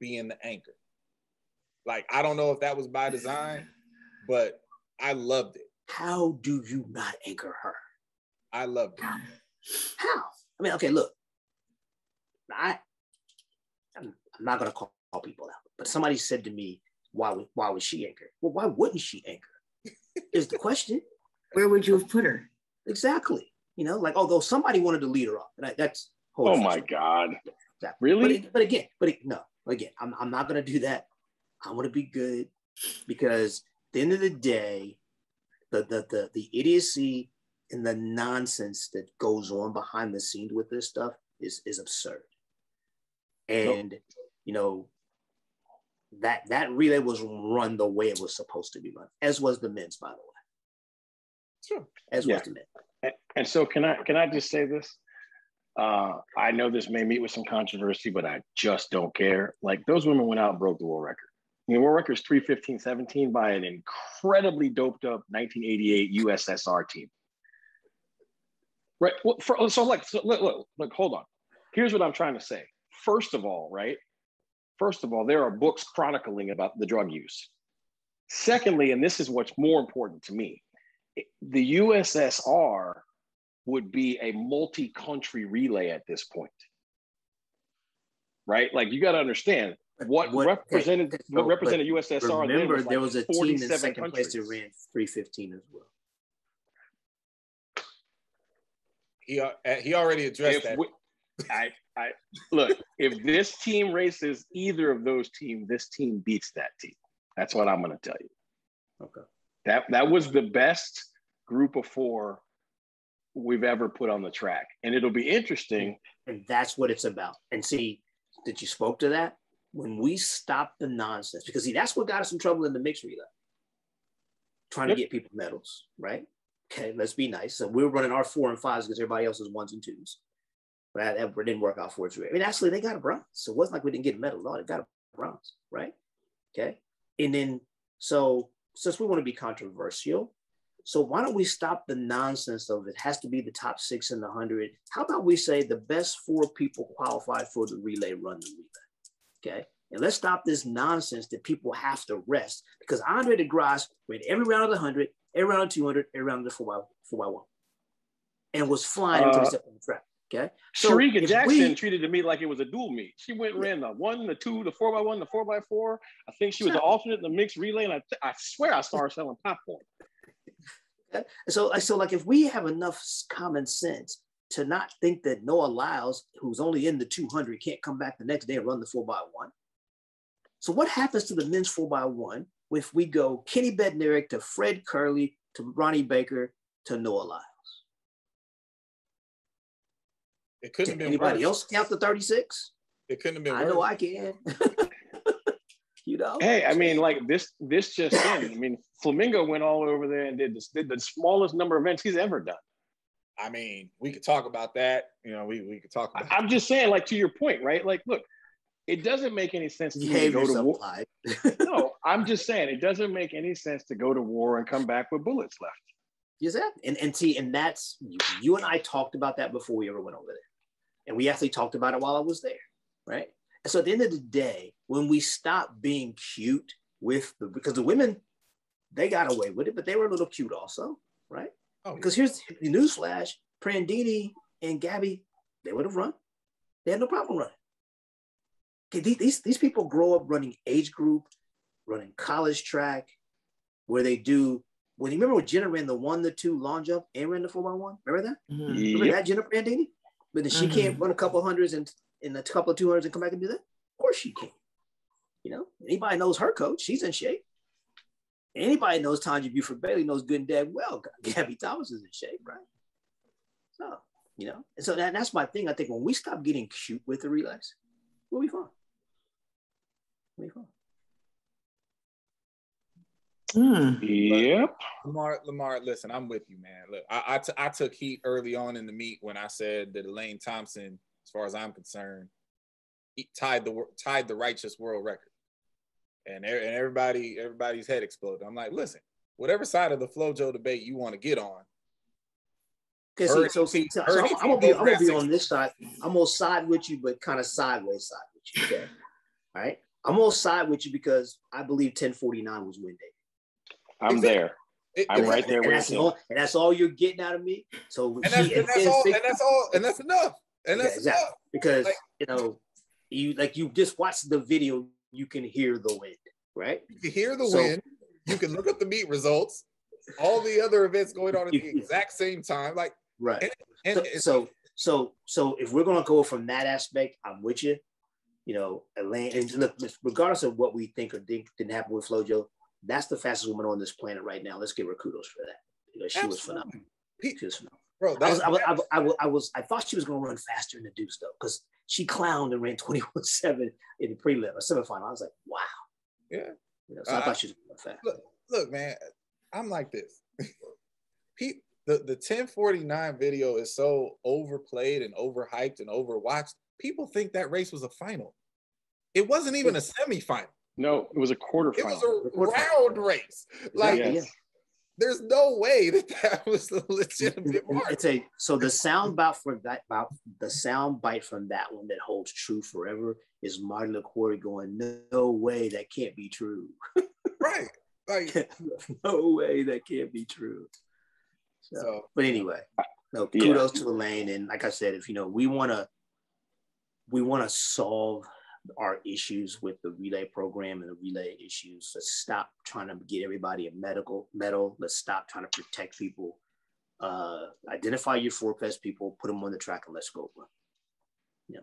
S6: being the anchor. Like, I don't know if that was by design, but I loved it.
S3: How do you not anchor her?
S6: I loved it.
S3: How? I mean, okay, look, I, I'm, I'm not gonna call, call people out, but somebody said to me, "Why would why was she anchor?" Well, why wouldn't she anchor? Is the question
S4: Where would you have put her?
S3: exactly? You know, like although somebody wanted to lead her off, and I, that's
S5: oh my god
S3: Exactly.
S5: Really?
S3: But, but again, but it, no, again, I'm, I'm not gonna do that. I want to be good because at the end of the day, the the the the idiocy and the nonsense that goes on behind the scenes with this stuff is is absurd. And you know that that relay was run the way it was supposed to be run, as was the men's, by the way,
S6: Sure.
S3: as
S5: Yeah.
S3: was the men.
S5: And- and so can i can i just say this Uh, I know this may meet with some controversy, but I just don't care. Like those women went out and broke the world record. I mean, world record is 315.17 by an incredibly doped up 1988 USSR team. Right. Well, for, oh, so like, so look, look, look, hold on. Here's what I'm trying to say. First of all, right? First of all, there are books chronicling about the drug use. Secondly, and this is what's more important to me, the USSR would be a multi-country relay at this point. Right? Like you got to understand what, what represented okay, what represented USSR.
S3: Remember, was like there was a team in second countries. place that ran 315 as well.
S6: He uh, he already addressed if that. We,
S5: I, I look if this team races either of those teams, this team beats that team. That's what I'm going to tell you.
S3: Okay.
S5: That that was the best group of four we've ever put on the track. And it'll be interesting.
S3: And that's what it's about. And see, that you spoke to that? When we stop the nonsense, because see, that's what got us in trouble in the mixed relay. Trying yep. to get people medals, right? Okay, let's be nice. So we are running our four and fives because everybody else is ones and twos. But that, that didn't work out for us. I mean, actually, they got a bronze. So it wasn't like we didn't get a medal. No, they got a bronze, right? Okay. And then, so since we want to be controversial, so why don't we stop the nonsense of it has to be the top six in the hundred? How about we say the best four people qualified for the relay run the relay? Okay. And let's stop this nonsense that people have to rest because Andre De Grasse ran every round of the 100, every round 200, every round of the 4 by, 4 by 1 and was flying uh, until he stepped on the track. Okay.
S5: So Shericka Jackson we, treated it to me like it was a dual meet. She went and ran the one, the two, the four by one, the four by four. I think she was the alternate in the mixed relay, and I, I swear I saw her selling popcorn.
S3: So, I so like if we have enough common sense to not think that Noah Lyles, who's only in the 200, can't come back the next day and run the four by one. So what happens to the men's four by one if we go Kenny Bednarek to Fred Kerley to Ronnie Baker to Noah Lyles?
S6: It couldn't have been
S3: anybody worse. else count the 36?
S6: It couldn't have been
S3: I
S6: worse.
S3: know I can. you know.
S5: Hey, I mean, like this, this just in. I mean, Flamingo went all over there and did this, did the smallest number of events he's ever done.
S6: I mean, we could talk about that. You know, we, we could talk about
S5: I'm just saying, like to your point, right? Like, look, it doesn't make any sense to, to go to war. no, I'm just saying it doesn't make any sense to go to war and come back with bullets left.
S3: Exactly. And and see, and that's you, you and I talked about that before we ever went over there. And we actually talked about it while I was there, right? And so at the end of the day, when we stop being cute with the because the women, they got away with it, but they were a little cute also, right? Oh, because here's the newsflash: Prandini and Gabby, they would have run. They had no problem running. Okay, these, these people grow up running age group, running college track, where they do. When you remember when Jenna ran the one, the two long jump and ran the four by one, remember that? Mm-hmm. Remember that Jenna Prandini? But then she mm-hmm. can't run a couple hundreds and in a couple of 200s and come back and do that? Of course she can. You know, anybody knows her coach, she's in shape. Anybody knows Tonja Buford Bailey knows good and dead well Gabby Thomas is in shape, right? So, you know, and so that, that's my thing. I think when we stop getting cute with the relays, we'll be fine. We'll be fine.
S5: Mm. Yep.
S6: Lamar, Lamar, listen, I'm with you, man. Look, I, I, t- I took heat early on in the meet when I said that Elaine Thompson as far as I'm concerned, he tied the tied the righteous world record, and and everybody everybody's head exploded. I'm like, listen, whatever side of the FloJo debate you want to get on.
S3: Because so, see, so, so I'm, I'm, gonna be, I'm gonna be on this side. I'm gonna side with you, but kind of sideways side with you. Okay, all right. I'm gonna side with you because I believe 1049 was win day.
S5: I'm there. It, I'm right there
S3: and with you. All, and that's all you're getting out of me. So
S6: and that's, and that's all, and that's all, and that's enough. And that's yeah, exactly enough.
S3: because like, you know, you like you just watch the video, you can hear the wind, right?
S6: You can hear the so, wind. You can look up the meet results. All the other events going on at the exact same time, like
S3: right. And, and so, so, so so if we're gonna go from that aspect, I'm with you. You know, Elaine, and look, regardless of what we think or think didn't happen with FloJo, that's the fastest woman on this planet right now. Let's give her kudos for that. You know, she Absolutely. was phenomenal. She was phenomenal. Bro, I was, I was, I was, I was, I was, I thought she was going to run faster in the deuce though, because she clowned and ran 21 7 in the prelim or semifinal. I was like, wow.
S6: Yeah.
S3: You know, so uh, I thought she was going fast.
S6: Look, look, man, I'm like this. the the 1049 video is so overplayed and overhyped and overwatched. People think that race was a final. It wasn't even a semifinal.
S5: No, it was a quarterfinal.
S6: It was a round race. Like,
S5: Yes.
S6: there's no way that that was a legitimate mark.
S3: It's a so the sound bite for that about the sound bite from that one that holds true forever is Martin LaQuarrie going, no way that can't be true.
S6: Right. Like,
S3: no way that can't be true. So, but anyway, no
S5: Yeah.
S3: kudos to Elaine. And like I said, if you know, we want to, we want to solve our issues with the relay program and the relay issues. Let's stop trying to get everybody a medical medal. Let's stop trying to protect people. Uh, identify your four best people, put them on the track, and let's go. Yeah,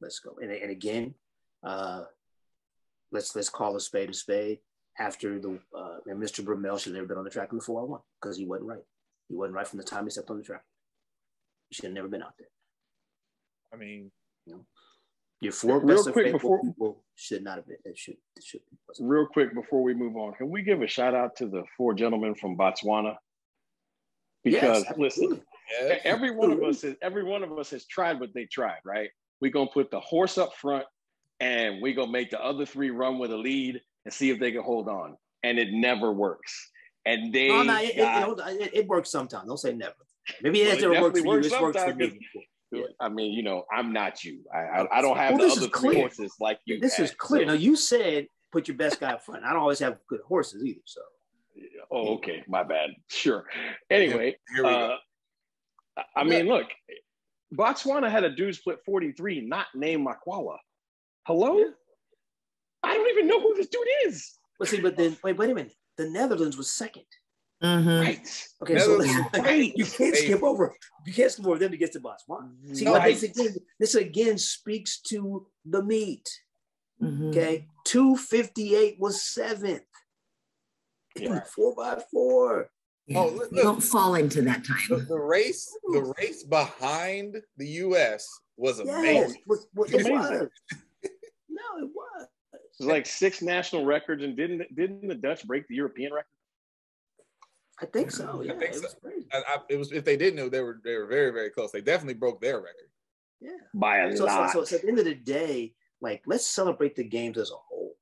S3: let's go. And, and again, uh, let's let's call a spade a spade. After the uh, and Mr. Bromell should have never been on the track in the 401 because he wasn't right. He wasn't right from the time he stepped on the track. He should have never been out there.
S6: I mean, you know,
S3: Your four
S5: Real
S3: best
S5: quick
S3: faithful
S5: before-
S3: people should not have been. It should. It should. Be. wasn't.
S5: Real quick before we move on, can we give a shout out to the four gentlemen from Botswana? Because
S3: Yes,
S5: listen,
S3: absolutely.
S6: yeah,
S5: every one of us is every one of us has tried what they tried, right? We're gonna put the horse up front and we're gonna make the other three run with a lead and see if they can hold on. And it never works. And they
S3: No, no, it, it,
S5: got-
S3: it, it, it works sometimes. Don't say never. Maybe
S5: Well,
S3: it
S5: it
S3: hasn't worked for you.
S5: works
S3: for
S5: sometimes
S3: me.
S5: 'cause-
S3: before. Yeah.
S5: I mean, you know, I'm not you. I I, I don't have
S3: Well,
S5: the
S3: this
S5: other
S3: is
S5: three
S3: clear.
S5: horses like you.
S3: This is clear.
S5: so-
S3: Now you said put your best guy up front. I don't always have good horses either. So
S5: oh, okay, my bad. Sure. Anyway,
S6: here we go.
S5: uh, I- I mean, look, Botswana had a dude split 43, not named Makwala. Hello? I don't even know who this dude is.
S3: but see, but then wait, wait a minute. The Netherlands was second.
S4: Mhm.
S5: Right.
S3: Okay, so
S5: Right.
S3: you can't
S6: Hey.
S3: skip over. You can't skip over them to get to Botswana. See,
S6: No,
S3: but
S5: Right.
S3: this again, this again speaks to the meat.
S4: Mhm.
S3: Okay, two fifty eight was seventh.
S5: Yeah.
S3: Four by four.
S4: Yeah.
S6: Oh, look-
S4: You don't fall into that time.
S6: the race, the race behind the U.S. was
S3: Yes,
S6: amazing.
S3: was, was, it was. No, it was.
S5: It's like six national records, and didn't didn't the Dutch break the European record?
S3: I think so. Yeah,
S6: think
S3: it
S6: so.
S3: was crazy.
S6: I, I, it was if they didn't know they were they were very very close. They definitely broke their record.
S3: Yeah.
S5: By a
S3: So, so,
S5: lot.
S3: so, so at the end of the day, like let's celebrate the games as a whole.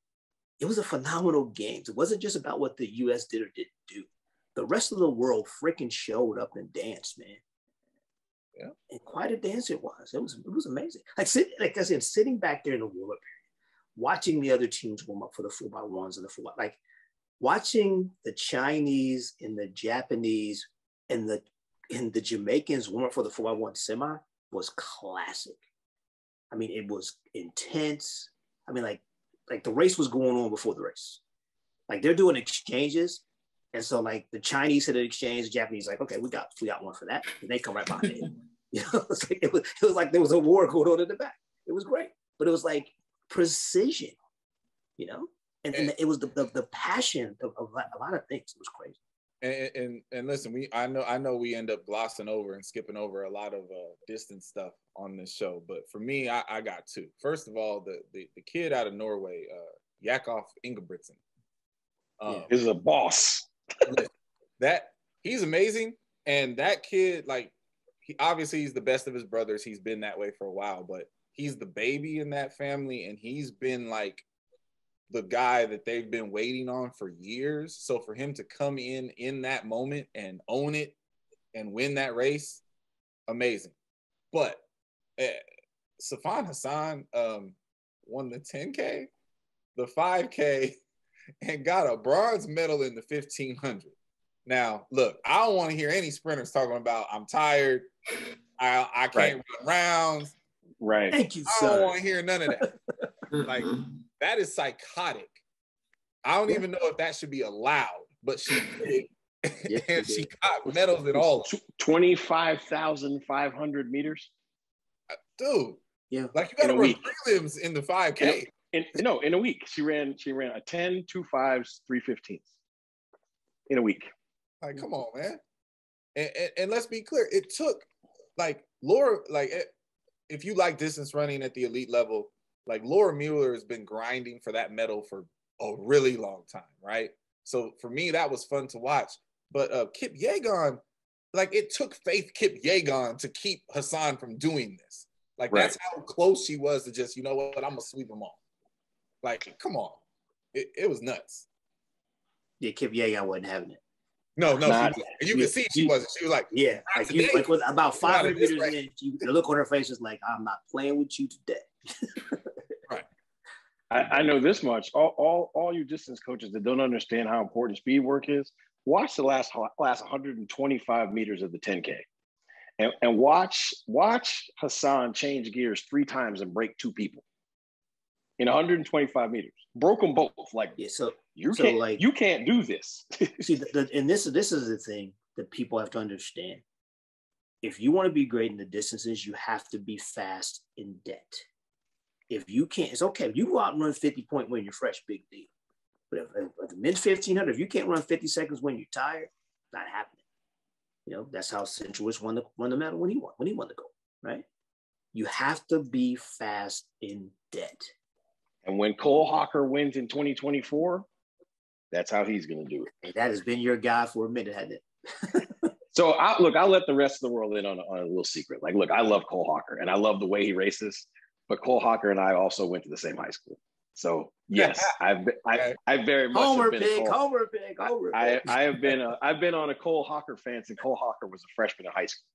S3: It was a phenomenal games. It wasn't just about what the U.S. did or didn't do. The rest of the world freaking showed up and danced, man.
S6: Yeah.
S3: And quite a dance it was. It was it was amazing. Like sit, like I said, sitting back there in the warm up period, watching the other teams warm up for the four by ones and the four like watching the Chinese and the Japanese and the and the Jamaicans warm up for the four by one semi was classic. I mean, it was intense. I mean, like like the race was going on before the race. Like they're doing exchanges. And so like the Chinese hit an exchange, the Japanese like, okay, we got we got one for that. And they come right behind it. You know, it's like, it, was, it was like there was a war going on in the back. It was great. But it was like precision, you know? And, and it was the, the, the passion of, of a lot of things. It was crazy.
S6: And, and and listen, we I know I know we end up glossing over and skipping over a lot of uh, distance stuff on this show, but for me, I, I got two. First of all, the the, the kid out of Norway, uh, Jakob Ingebrigtsen. Um,
S5: This is a boss.
S6: that he's amazing, and that kid, like, he obviously he's the best of his brothers. He's been that way for a while, but he's the baby in that family, and he's been like the guy that they've been waiting on for years. So for him to come in in that moment and own it and win that race, amazing. But uh, Sifan Hassan um, won the 10K, the 5K, and got a bronze medal in the 1500. Now, look, I don't want to hear any sprinters talking about I'm tired, I, I can't run rounds.
S5: Right.
S3: Thank you,
S6: I don't want to hear none of that. Like, that is psychotic. I don't
S3: Yeah.
S6: even know if that should be allowed, but she did.
S3: Yes,
S6: and
S3: she
S6: she got medals in all. of them.
S5: 25,500 meters.
S6: Uh, dude,
S3: Yeah.
S6: like you got to
S5: In a
S6: run
S5: week.
S6: prelims in the 5K.
S5: In, no, in a week. She ran she ran a 10, two fives, three fifteens. In a week.
S6: Like, come on, man. And, and, and let's be clear, it took like Laura, like it, if you like distance running at the elite level, like Laura Muir has been grinding for that medal for a really long time, right? So for me, that was fun to watch. But uh, Kipyegon, like it took Faith Kipyegon to keep Hassan from doing this. Like
S5: Right.
S6: that's how close she was to just, you know what, I'm gonna sweep them all. Like, come on. It, it was nuts.
S3: Yeah, Kipyegon wasn't having it.
S6: No, no,
S5: Not-
S6: she, and you can see she wasn't. She was like,
S3: Yeah, like, you,
S6: today.
S3: like with about
S6: Not
S3: 500 meters
S6: rate.
S3: in, she, the look on her face was like, "I'm not playing with you today."
S5: I, I know this much. All, all, all you distance coaches that don't understand how important speed work is, watch the last last 125 meters of the 10K. And, and watch watch Hassan change gears three times and break two people in 125 meters. Broke them both. Like
S3: Yeah, so
S5: you
S3: So,
S5: can't
S3: like-
S5: you can't do this.
S3: see, the, the, and this this is the thing that people have to understand. If you want to be great in the distances, you have to be fast in debt. If you can't, it's okay. If you go out and run 50 point when you're fresh, big deal. But if, if the mid 1500, if you can't run 50 seconds when you're tired, not happening. You know, that's how Centrowitz won the won the medal when he won when he won the gold, right? You have to be fast in debt.
S5: and when Cole Hocker wins in 2024, that's how he's going to do it.
S3: And that has been your guy for a minute, hasn't it?
S5: So I look, I'll let the rest of the world in on a, on a little secret. Like, look, I love Cole Hocker and I love the way he races, but Cole Hocker and I also went to the same high school. So yes, I've been, I, I very much have
S3: Homer
S5: been a
S3: pick,
S5: Cole-
S3: Homer pick, Homer
S5: I,
S3: pick.
S5: I have been a, I've been on a Cole Hocker fan since Cole Hocker was a freshman in high school.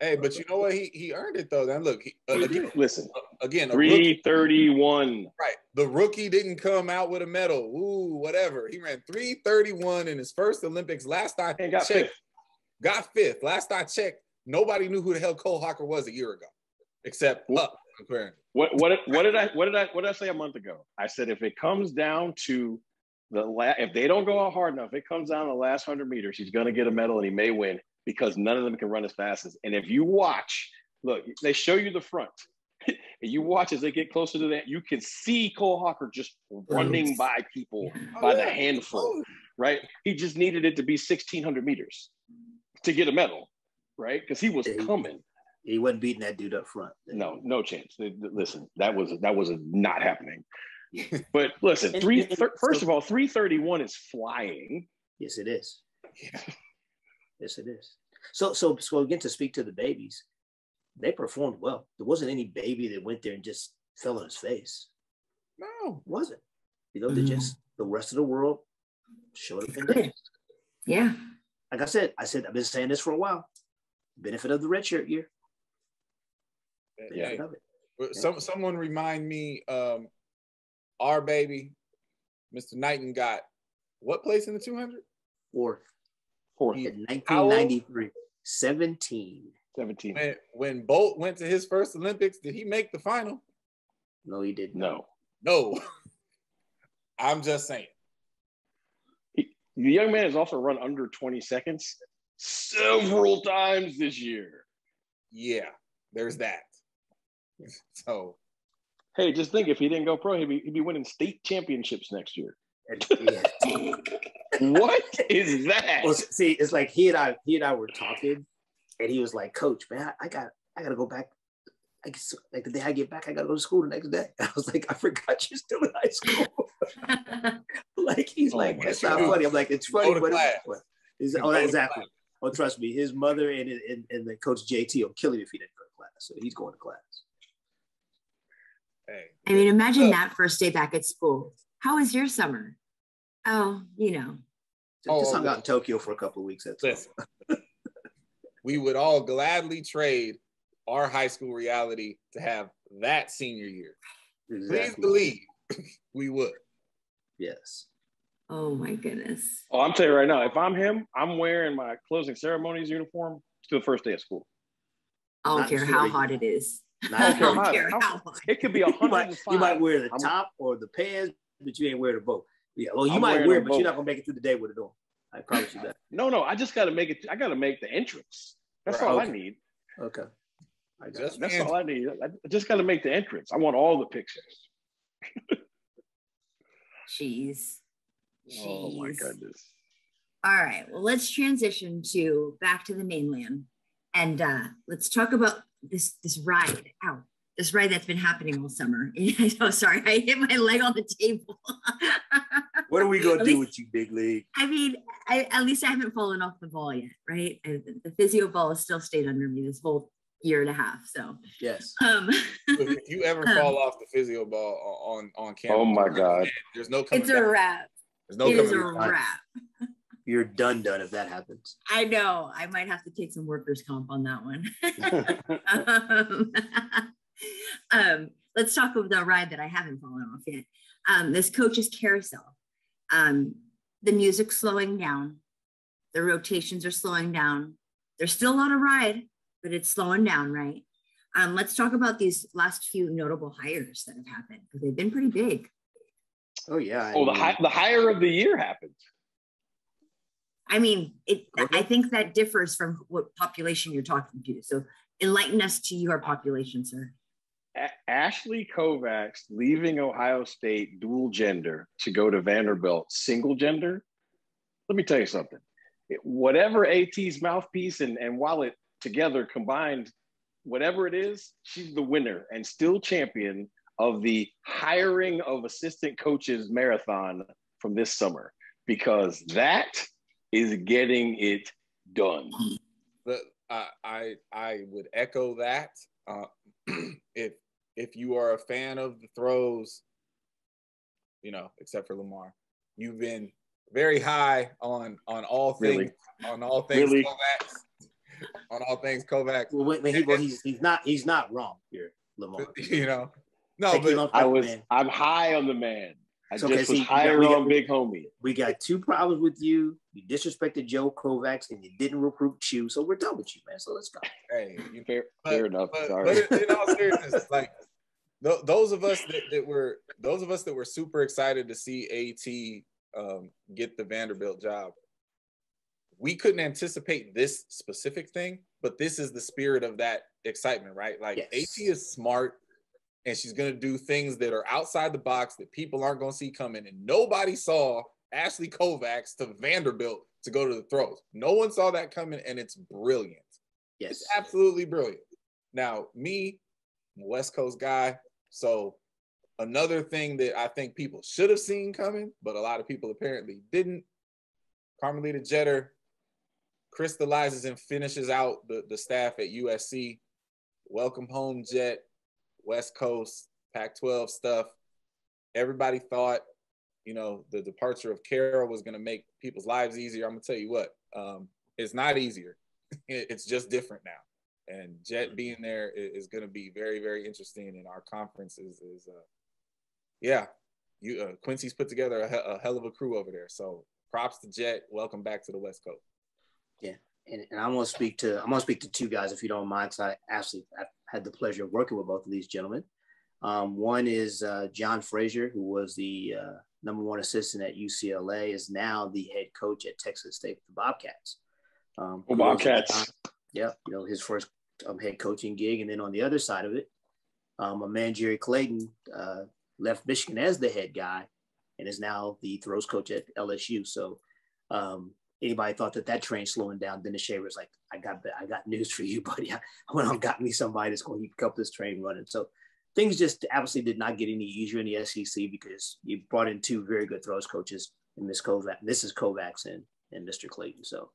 S6: hey, but you know what? He he earned it though. Then look, he, uh, again,
S5: Listen,
S6: again,
S5: 331.
S6: right? The rookie didn't come out with a medal. Ooh, whatever. He ran 331 in his first Olympics. Last I
S5: And got
S6: checked,
S5: fifth.
S6: got fifth. Last I checked, nobody knew who the hell Cole Hocker was a year ago, except
S5: Well-
S6: up apparently.
S5: What what what did I what did I what did I say a month ago? I said if it comes down to the la- if they don't go out hard enough, it comes down to the last hundred meters, he's going to get a medal and he may win because none of them can run as fast as. And if you watch, look, they show you the front. and you watch as they get closer to that, you can see Cole Hocker just running by people oh, by the handful, oh. right? He just needed it to be sixteen hundred meters to get a medal, right? Because he was
S3: he-
S5: coming.
S3: He wasn't beating that dude up front.
S5: No, no chance. Th- th- Listen, that was that was not happening. But listen, three. thir- first of all, three thirty one is flying.
S3: Yes, it is. Yes, it is. So, so, so again, to speak to the babies, they performed well. There wasn't any baby that went there and just fell on his face.
S6: No.
S3: It wasn't. You know, they
S4: Mhm.
S3: just the rest of the world showed up and danced.
S4: Yeah.
S3: Like I said, I said I've been saying this for a while. Benefit of the red shirt year.
S5: Yeah.
S3: Benefit of it.
S6: But Some someone remind me, um, our baby, Mr. Knighton got what place in the 200?
S3: Fourth
S5: Fourth,
S3: in
S6: How
S3: 1993, 17.
S5: Seventeen.
S6: When when Bolt went to his first Olympics, did he make the final?
S3: No, he didn't.
S5: No,
S6: No. I'm just saying.
S5: the young man has also run under twenty seconds several times this year.
S6: Yeah, there's that. So
S5: Hey, just think if he didn't go pro, he'd be, he'd be winning state championships next year. What is that?
S3: Well, see, it's like he and I, he and I were talking, and he was like, "Coach, man, I, I got, I got to go back. I guess like the day I get back, I got to go to school the next day." I was like, "I forgot you're still in high school." like he's
S5: Oh
S3: like,
S5: "That's
S3: "It's not funny." I'm like, "It's funny,
S6: to
S3: but it's funny." He's,
S6: You
S3: oh,
S6: go to
S3: exactly. Oh, trust me, his mother and and, and the coach JT will kill him if he didn't go to class. So he's going to class.
S6: hey,
S4: I mean, imagine
S6: Look.
S4: that first day back at school. How was your summer? Oh, you know.
S6: Oh,
S3: Just hung out in Tokyo for a couple of weeks. That's all.
S6: Listen. we would all gladly trade our high school reality to have that senior year. Please believe we would.
S3: Yes.
S4: Oh my goodness.
S5: Oh, I'm telling you right now, if I'm him, I'm wearing my closing ceremonies uniform to the first day of school.
S4: I don't
S3: Not
S4: care how
S3: you-
S4: hot it is.
S3: Not
S4: I don't care
S5: how-
S4: how hot.
S5: It could be a
S3: you
S5: hundred
S3: might, you might wear the
S5: I'm-
S3: top or the pants, but you ain't wear the both. Yeah, well, you
S5: I'm
S3: might wear,
S5: them
S3: it, but you're not gonna make it through the day with it on. I promise you that.
S5: No, no, I just got to make it. I got to make the entrance. That's
S6: Right.
S5: all I need.
S3: Okay. I
S6: Just.
S5: That's all I need. I I just got to make the entrance. I want all the pictures.
S4: Jeez.
S5: Oh my goodness.
S4: All right. Well, let's transition to back to the mainland, and uh, let's talk about this this ride. Ow, this ride that's been happening all summer. oh, sorry, I hit my leg on the table.
S3: What are we gonna do
S4: least-
S3: with you, big league?
S4: I mean, I, at least I haven't fallen off the ball yet, right? I, the physio ball has still stayed under me this whole year and a half. So,
S3: Yes.
S4: um,
S6: if if you ever
S4: Um,
S6: fall off the physio ball on on camera,
S5: Oh my God.
S6: there's no coming
S4: it's a
S6: back.
S4: wrap.
S6: There's no
S4: it is
S6: coming
S4: a
S6: back.
S4: wrap.
S3: You're done done if that happens.
S4: I know. I might have to take some workers' comp on that one. um, um, let's talk about the ride that I haven't fallen off yet. Um, this coach's carousel. Um, the music's slowing down. The rotations are slowing down. There's still on a ride, but it's slowing down, right? Um, let's talk about these last few notable hires that have happened because they've been pretty big.
S3: Oh yeah. I
S5: Oh, the
S3: mean,
S5: high, the higher of the year happened.
S4: I mean, it.
S3: Okay.
S4: I think that differs from what population you're talking to. So enlighten us to your population, sir.
S5: Ashley Kovacs leaving Ohio State dual gender to go to Vanderbilt single gender. Let me tell you something. It- whatever AT's mouthpiece and, and Wallet together combined, whatever it is, she's the winner and still champion of the hiring of assistant coaches marathon from this summer because that is getting it done.
S6: But I I I would echo that. Uh, if if you are a fan of the throws, you know, except for Lamar, you've been very high on on all things
S5: Really?
S6: on all things
S5: Really?
S6: Kovacs, on all things Kovacs.
S3: Well, wait, wait, he, well, he's he's not he's not wrong here, Lamar.
S6: You know, no,
S3: Take
S6: but
S5: I was
S3: man.
S5: I'm high on the man. I
S3: It's okay,
S5: just
S3: see,
S5: was
S3: we got-
S5: higher
S3: got-
S5: on Big Homie.
S3: We got two problems with you. You disrespected Joe Kovacs and you didn't recruit Chew, so we're done with you, man. So let's go.
S6: hey, you
S5: Fair,
S6: But-
S5: fair enough.
S6: but,
S5: Sorry.
S6: but in all seriousness, like th- those of us that, that were those of us that were super excited to see AT um, get the Vanderbilt job, we couldn't anticipate this specific thing, but this is the spirit of that excitement, right? Like
S3: Yes.
S6: AT is smart and she's gonna do things that are outside the box that people aren't gonna see coming. And nobody saw Ashley Kovacs to Vanderbilt to go to the throws. No one saw that coming, and it's brilliant.
S3: Yes.
S6: It's absolutely brilliant. Now, me, West Coast guy. So another thing that I think people should have seen coming, but a lot of people apparently didn't. Carmelita Jeter crystallizes and finishes out the, the staff at USC. Welcome home, Jet, West Coast, Pac 12 stuff. Everybody thought, you know, the departure of Caryl was going to make people's lives easier. I'm going to tell you what, um, it's not easier. It's just different now. And Jet being there is, is, going to be very, very interesting. And our conference is, is uh, yeah, you uh, Quincy's put together a, a hell of a crew over there. So props to Jet. Welcome back to the West Coast.
S3: and, and I'm gonna speak to I'm gonna speak to two guys if you don't mind, because I actually I've had the pleasure of working with both of these gentlemen. Um, one is uh, John Frazier, who was the uh, number one assistant at UCLA, is now the head coach at Texas State, the Bobcats. Um,
S5: Oh, Bobcats.
S3: yeah, you know his first um, head coaching gig, and then on the other side of it, um, a man Jerry Clayton uh, left Michigan as the head guy, and is now the throws coach at LSU. So um, anybody thought that that train slowing down, Dennis Shaver's like, I got I got news for you, buddy. I went on got me somebody that's going to keep this train running. So things just obviously did not get any easier in the SEC because you brought in two very good throws coaches and Miss Kovac. Is Kovacs and and Mr. Clayton. So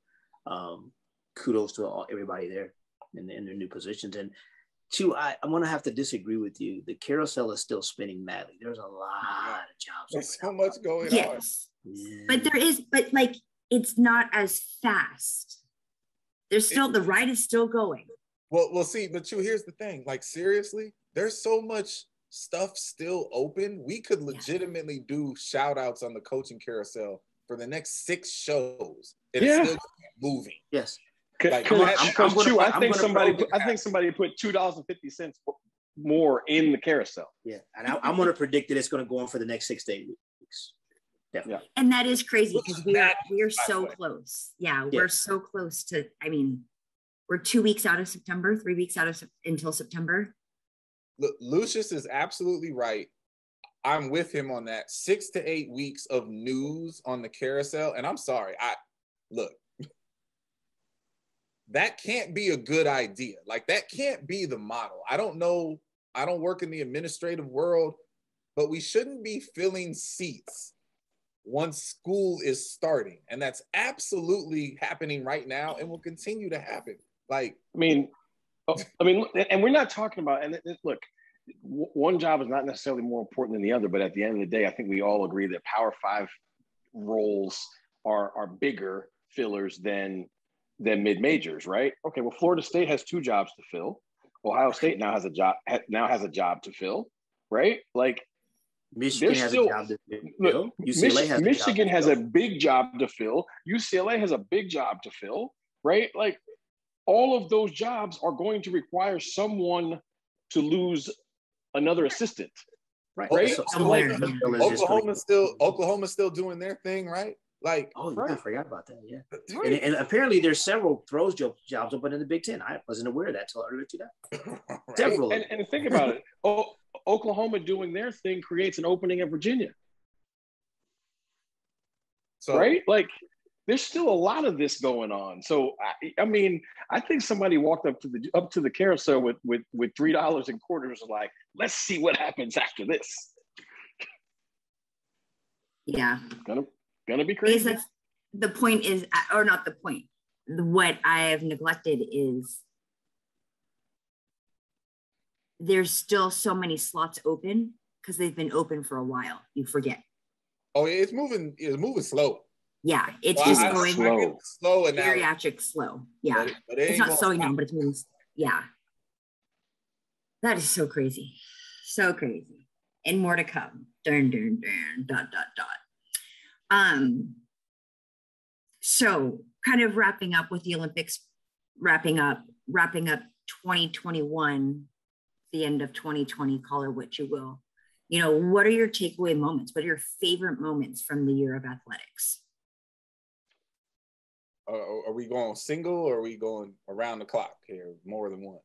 S3: um, kudos to all, everybody there in, in their new positions. And two, I, I'm going to have to disagree with you. The carousel is still spinning madly. There's a lot of jobs.
S6: There's
S3: open
S6: so much going on.
S4: Yes. But there is, but like it's not as fast. There's still the ride is still going.
S6: Well, we'll see, but you here's the thing. Like seriously, there's so much stuff still open. We could legitimately do shout outs on the coaching carousel for the next six shows. And
S5: Yeah.
S6: it's still moving.
S3: yes.
S6: Like,
S5: Because
S6: I'm- I'm-
S3: I'm gonna-
S5: I think somebody,
S3: probe
S5: I think somebody put two dollars and fifty cents more in the carousel.
S3: Yeah. And I, I'm going to predict that it's going to go on for the next six to eight weeks. Definitely.
S4: And that is crazy because we are
S6: That-
S4: we are so close. Yeah,
S3: Yeah.
S4: we're so close to. I mean, we're two weeks out of September, three weeks out of until September.
S6: Look, Lucius is absolutely right. I'm with him on that. Six to eight weeks of news on the carousel. And I'm sorry, I look, that can't be a good idea. Like that can't be the model. I don't know. I don't work in the administrative world, but we shouldn't be filling seats once school is starting. And that's absolutely happening right now and will continue to happen. Like,
S5: I mean, oh, I mean, and we're not talking about, and look, one job is not necessarily more important than the other, but at the end of the day, I think we all agree that Power Five roles are are bigger fillers than than mid majors, right? Okay, well, Florida State has two jobs to fill. Ohio State now has a job now has a job to fill, right? Like
S3: Michigan has still, a job to fill.
S5: UCLA has Michigan has a big job to fill. UCLA has a big job to fill, right? Like all of those jobs are going to require someone to lose another assistant.
S6: Right. right? So, so Oklahoma's still Oklahoma's still doing their thing, right? Like,
S3: oh, yeah, I forgot about that. Yeah, right. and, and, apparently there's several throws jobs open in the Big Ten. I wasn't aware of that until earlier today. right.
S5: Several. And, and, think about it. Oh, Oklahoma doing their thing creates an opening in Virginia. So, right? Like, there's still a lot of this going on. So, I, I mean, I think somebody walked up to the up to the carousel with with with three dollars and quarters, like, let's see what happens after this.
S4: Yeah.
S5: Gonna gonna be crazy.
S4: the point is, or not the point. What I have neglected is there's still so many slots open because they've been open for a while. You forget.
S6: Oh, it's moving. It's moving slow.
S4: Yeah, it's well, just I, going
S6: slow, slow and
S4: geriatric slow. Yeah, but it, but it it's not slowing down, but it means yeah. That is so crazy, so crazy, and more to come. Dun dun dun dot dot dot. Um, so kind of wrapping up with the Olympics, wrapping up, wrapping up 2021, the end of 2020, call it what you will. You know, what are your takeaway moments? What are your favorite moments from the year of athletics?
S6: Uh, are we going single or are we going around the clock here? More than one.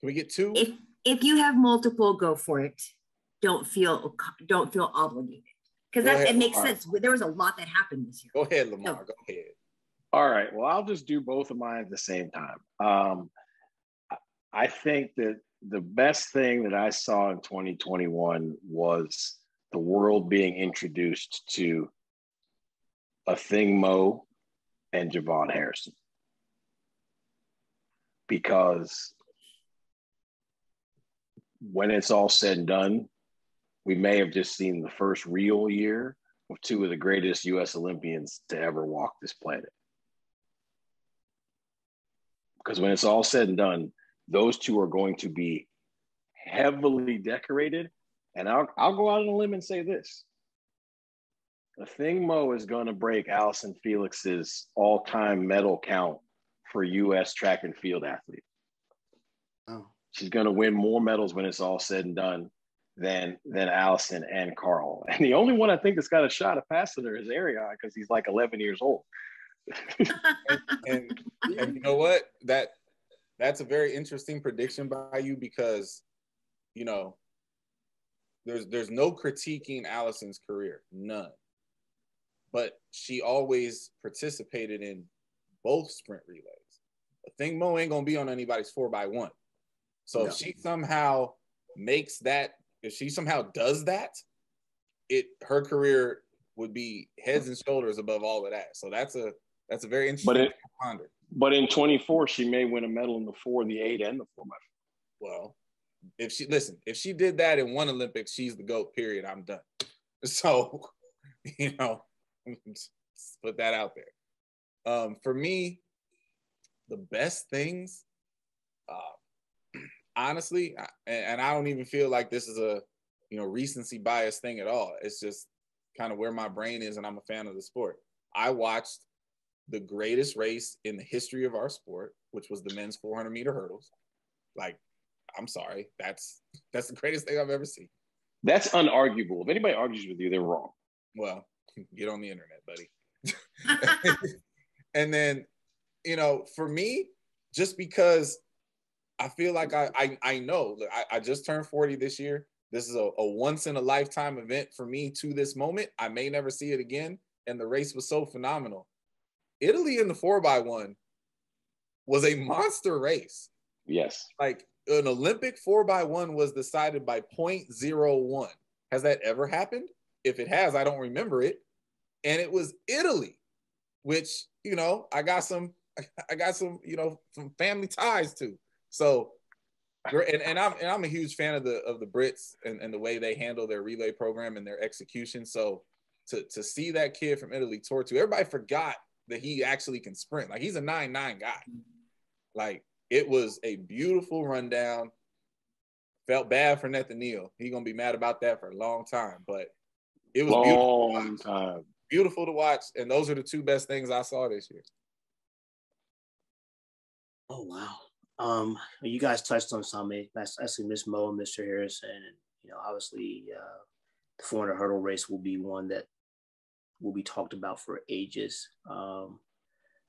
S6: Can we get two?
S4: If if you have multiple, go for it don't feel don't feel obligated because that it makes Lamar. sense. There was a lot that happened this year.
S6: Go ahead, Lamar. So, go ahead.
S5: All right. Well, I'll just do both of mine at the same time. Um, I think that the best thing that I saw in 2021 was the world being introduced to Athing Mu and JuVaughn Harrison. Because when it's all said and done, we may have just seen the first real year of two of the greatest US Olympians to ever walk this planet. Because when it's all said and done, those two are going to be heavily decorated. And I'll, I'll go out on a limb and say this. Athing Mu is going to break Allyson Felix's all time medal count for US track and field athlete. Oh. She's going to win more medals when it's all said and done than than Allyson and Carl. And the only one I think that's got a shot of passing her is Erriyon because he's like 11 years old.
S6: and, and, and, you know what? That that's a very interesting prediction by you because you know there's there's no critiquing Allyson's career, none. But she always participated in both sprint relays. Athing Mu ain't gonna be on anybody's four by one. So no. if she somehow makes that if she somehow does that, it her career would be heads and shoulders above all of that. So that's a that's a very interesting
S5: but it, ponder. But in 24, she may win a medal in the four, the eight, and the four by
S6: Well, if she listen, if she did that in one Olympics, she's the GOAT, period. I'm done. So, you know, put that out there. Um, for me, the best things, uh, honestly, and I don't even feel like this is a you know recency bias thing at all. It's just kind of where my brain is, and I'm a fan of the sport. I watched the greatest race in the history of our sport, which was the men's 400 meter hurdles. Like, I'm sorry, that's that's the greatest thing I've ever seen.
S5: That's unarguable. If anybody argues with you, they're wrong.
S6: Well, get on the internet, buddy. and then, you know, for me, just because I feel like I I, I know I, I just turned 40 this year. This is a, a once in a lifetime event for me to this moment. I may never see it again. And the race was so phenomenal. Italy in the four by one was a monster race.
S5: Yes.
S6: Like an Olympic four by one was decided by 0.01. Has that ever happened? If it has, I don't remember it. And it was Italy, which, you know, I got some, I got some, you know, some family ties to. So and, and I'm and I'm a huge fan of the of the Brits and, and the way they handle their relay program and their execution. So to to see that kid from Italy Tortu everybody forgot that he actually can sprint. Like he's a nine nine guy. Like it was a beautiful rundown. Felt bad for Nethaneel. He gonna be mad about that for a long time, but it was
S5: long
S6: beautiful
S5: time.
S6: Beautiful to watch, and those are the two best things I saw this year.
S3: Oh wow. Um, you guys touched on some. I see Miss Mu and Mr. Harrison, and you know, obviously, uh, the 400 hurdle race will be one that will be talked about for ages. Um,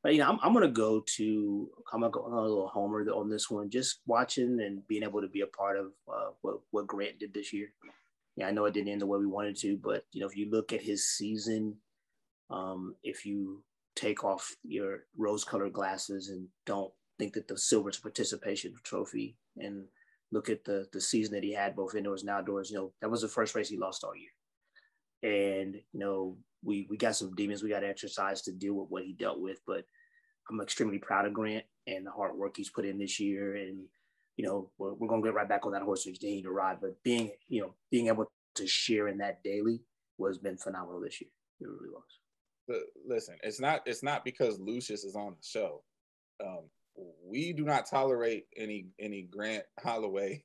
S3: but you know, I'm, I'm gonna go to I'm gonna go a little homer on this one. Just watching and being able to be a part of uh, what what Grant did this year. Yeah, I know it didn't end the way we wanted to, but you know, if you look at his season, um, if you take off your rose-colored glasses and don't think that the silver's participation trophy and look at the the season that he had both indoors and outdoors. You know, that was the first race he lost all year. And you know, we we got some demons we got to exercise to deal with what he dealt with. But I'm extremely proud of Grant and the hard work he's put in this year. And you know, we're, we're gonna get right back on that horse he's to ride. But being you know being able to share in that daily was been phenomenal this year. It really was.
S6: Listen, it's not it's not because Lucius is on the show. Um, we do not tolerate any any Grant Holloway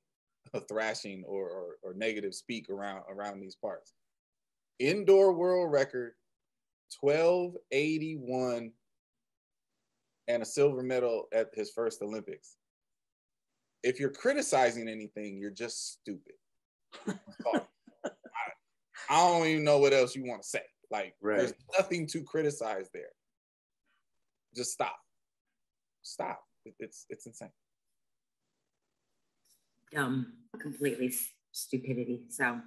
S6: thrashing or, or, or negative speak around around these parts. Indoor world record, 1281 and a silver medal at his first Olympics. If you're criticizing anything, you're just stupid. I, I, don't even know what else you want to say. Like, right. there's nothing to criticize there. Just stop stop. It's it's insane.
S4: Dumb, completely stupidity. So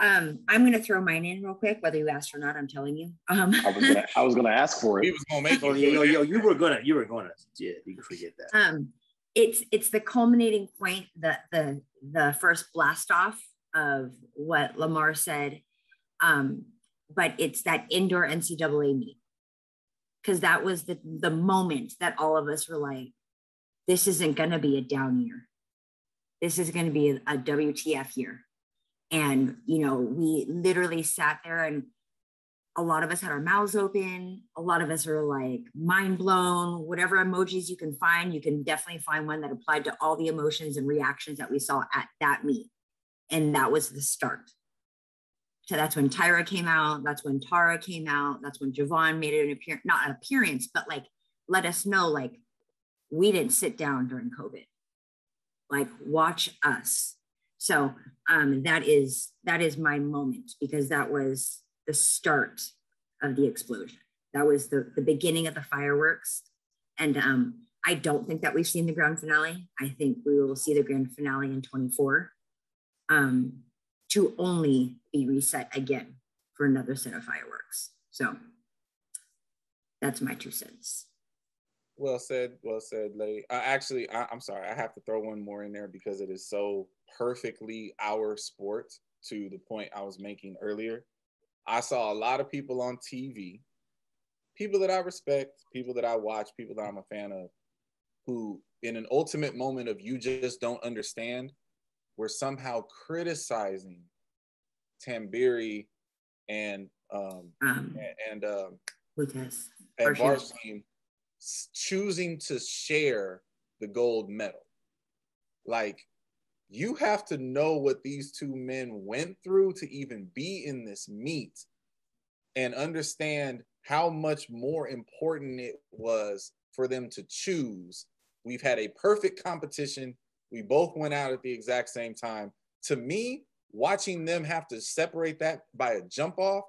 S4: um, I'm going to throw mine in real quick, whether you asked or not. I'm telling you. Um,
S5: I was gonna, I was going to ask for it.
S6: He was going to make
S3: it. Yo, yo, you were going to, you were going to, yeah, you can forget that.
S4: Um, it's it's the culminating point, the the the first blast off of what Lamar said, um, but it's that indoor NCAA meet because that was the the moment that all of us were like this isn't going to be a down year. This is going to be a, a wtf year. And you know we literally sat there and a lot of us had our mouths open. A lot of us were like mind blown. Whatever emojis you can find you can definitely find one that applied to all the emotions and reactions that we saw at that meet. And that was the start so that's when Tyra came out. That's when Tara came out. That's when JuVaughn made an appearance, not an appearance, but like let us know, like we didn't sit down during COVID. Like watch us. So um, that is that is my moment because that was the start of the explosion. That was the the beginning of the fireworks. And um, I don't think that we've seen the grand finale. I think we will see the grand finale in 24. Um, to only be reset again for another set of fireworks. So that's my two cents.
S6: Well said, well said, lady. Uh, actually, I, I'm sorry, I have to throw one more in there because it is so perfectly our sport to the point I was making earlier. I saw a lot of people on TV, people that I respect, people that I watch, people that I'm a fan of, who, in an ultimate moment of you just don't understand, were somehow criticizing Tamberi and um, um and um
S4: Lucas
S6: and Barshim choosing to share the gold medal. Like you have to know what these two men went through to even be in this meet and understand how much more important it was for them to choose. We've had a perfect competition we both went out at the exact same time. To me, watching them have to separate that by a jump off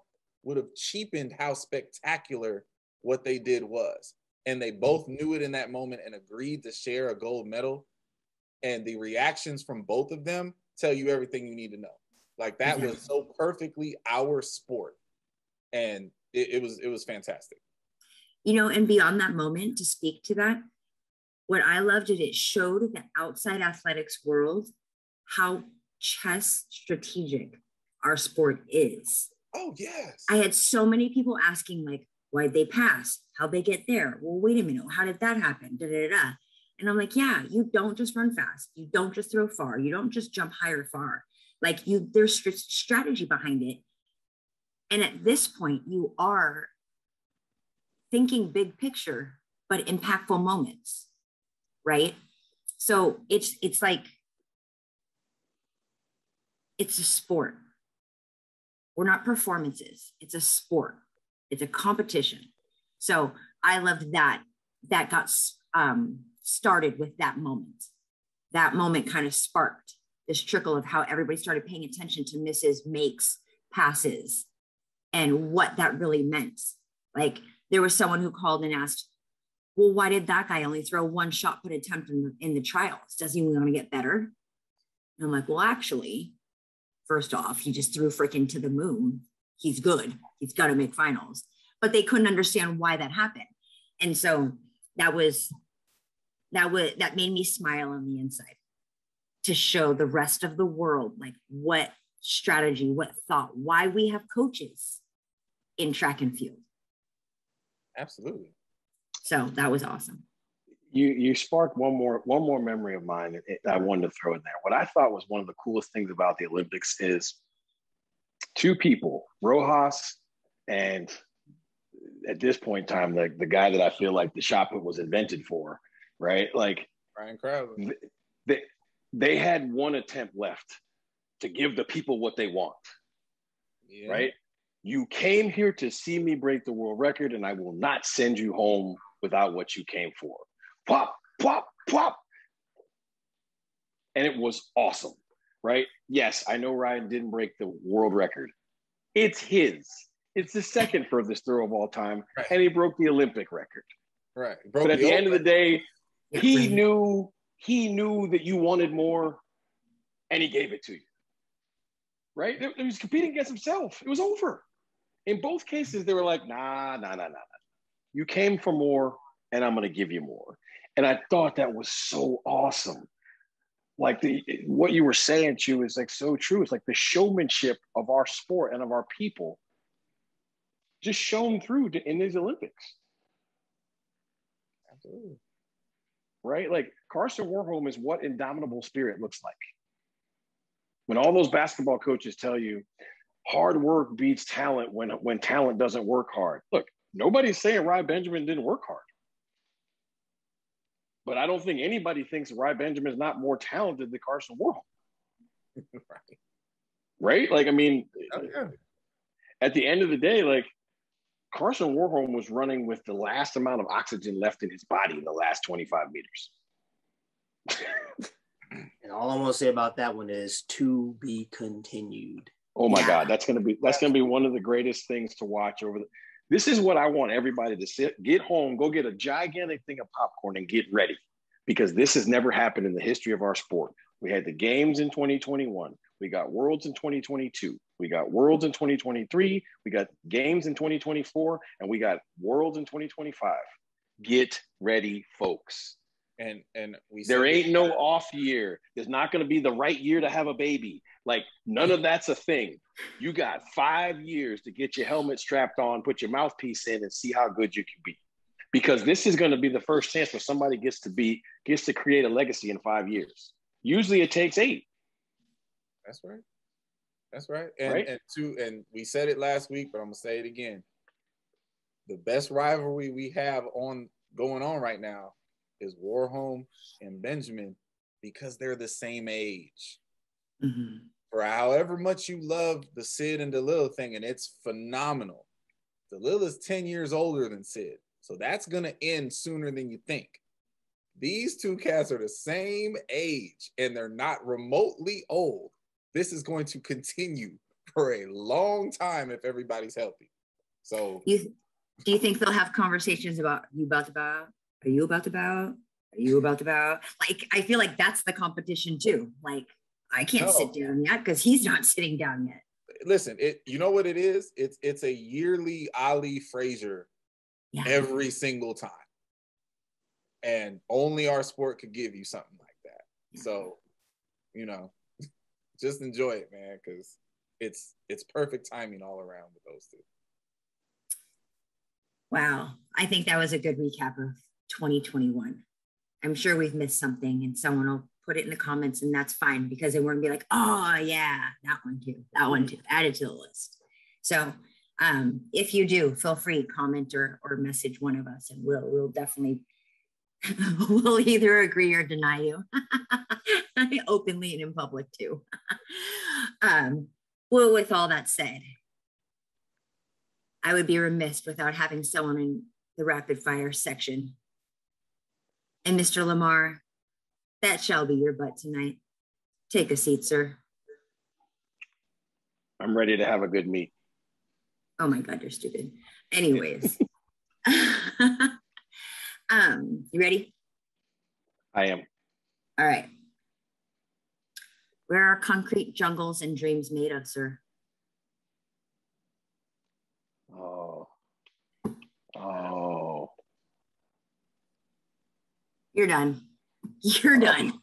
S6: would have cheapened how spectacular what they did was. And they both knew it in that moment and agreed to share a gold medal. And the reactions from both of them tell you everything you need to know. Like that was so perfectly our sport. And it, it was it was fantastic.
S4: You know, and beyond that moment to speak to that, what I loved is it showed the outside athletics world how chess strategic our sport is.
S6: Oh yes.
S4: I had so many people asking, like, why'd they pass? How'd they get there? Well, wait a minute. How did that happen? Da, da, da. And I'm like, yeah, you don't just run fast. You don't just throw far. You don't just jump high or far. Like you, there's strategy behind it. And at this point, you are thinking big picture, but impactful moments, right? So it's it's like it's a sport. We're not performances. It's a sport. It's a competition. So I loved that. That got um, started with that moment. That moment kind of sparked this trickle of how everybody started paying attention to misses, makes, passes, and what that really meant. Like there was someone who called and asked, well, why did that guy only throw one shot put attempt in the, in the trials? Does he want to get better? And I'm like, well, actually, first off, he just threw freaking to the moon. He's good. He's got to make finals. But they couldn't understand why that happened. And so that was that would that made me smile on the inside to show the rest of the world like what strategy, what thought, why we have coaches in track and field.
S6: Absolutely.
S4: So that was awesome.
S5: You you sparked one more one more memory of mine that I wanted to throw in there. What I thought was one of the coolest things about the Olympics is two people, Rojas and at this point in time, the, the guy that I feel like the shot put was invented for, right? Like
S6: Ryan Crouser.
S5: They, they had one attempt left to give the people what they want. Yeah. Right? You came here to see me break the world record, and I will not send you home without what you came for. Pop, pop, pop. And it was awesome, right? Yes, I know Ryan didn't break the world record. It's his. It's the second furthest throw of all time, right. and he broke the Olympic record.
S6: Right.
S5: But at the, the end of the day, he knew he knew that you wanted more, and he gave it to you. Right? He was competing against himself. It was over. In both cases, they were like, nah, nah, nah, nah. You came for more, and I'm going to give you more. And I thought that was so awesome. Like the what you were saying, Chu, is like so true. It's like the showmanship of our sport and of our people just shown through to, in these Olympics. Absolutely. Right? Like Karsten Warholm is what indomitable spirit looks like. When all those basketball coaches tell you hard work beats talent when, when talent doesn't work hard. Look, nobody's saying Rai Benjamin didn't work hard. But I don't think anybody thinks Rai Benjamin is not more talented than Karsten Warholm. right. Right? Like, I mean, oh, yeah. at the end of the day, like Karsten Warholm was running with the last amount of oxygen left in his body in the last 25 meters.
S3: and all I'm gonna say about that one is to be continued.
S5: Oh my yeah. God, that's gonna be that's gonna be one of the greatest things to watch over the. This is what I want everybody to sit, get home, go get a gigantic thing of popcorn and get ready, because this has never happened in the history of our sport. We had the games in 2021. We got Worlds in 2022. We got Worlds in 2023. We got games in 2024, and we got Worlds in 2025. Get ready, folks.
S6: And and we
S5: there ain't no off year. There's not going to be the right year to have a baby. Like none of that's a thing. You got five years to get your helmet strapped on, put your mouthpiece in, and see how good you can be. Because this is going to be the first chance where somebody gets to be gets to create a legacy in five years. Usually it takes eight.
S6: That's right. That's right. And right? and two, and we said it last week, but I'm gonna say it again. The best rivalry we have on going on right now is Warholm and Benjamin because they're the same age. Mm-hmm. For however much you love the Sid and Dalilah thing, and it's phenomenal. The is 10 years older than Sid. So that's gonna end sooner than you think. These two cats are the same age and they're not remotely old this is going to continue for a long time if everybody's healthy. So,
S4: you, do you think they'll have conversations about you about to bow? Are you about to bow? Are you about to bow? Like, I feel like that's the competition too. Like, I can't no. sit down yet because he's not sitting down yet.
S6: Listen, it you know what it is? It's it's a yearly Ali Frazier yeah. every single time. And only our sport could give you something like that. So, you know, just enjoy it, man, because it's it's perfect timing all around with those two.
S4: Wow. I think that was a good recap of 2021. I'm sure we've missed something and someone will put it in the comments and that's fine because they won't be like, oh yeah, that one too, that one too, add it to the list. So um, if you do, feel free comment or, or message one of us and we'll, we'll definitely, we'll either agree or deny you openly and in public too. um, well, with all that said, I would be remiss without having someone in the rapid fire section. And Mr. Lamar, that shall be your butt tonight. Take a seat, sir.
S5: I'm ready to have a good meet.
S4: Oh my God, you're stupid. Anyways, um, you ready?
S5: I am.
S4: All right. Where are concrete jungles and dreams made of, sir?
S5: Oh. Oh.
S4: You're done. You're done.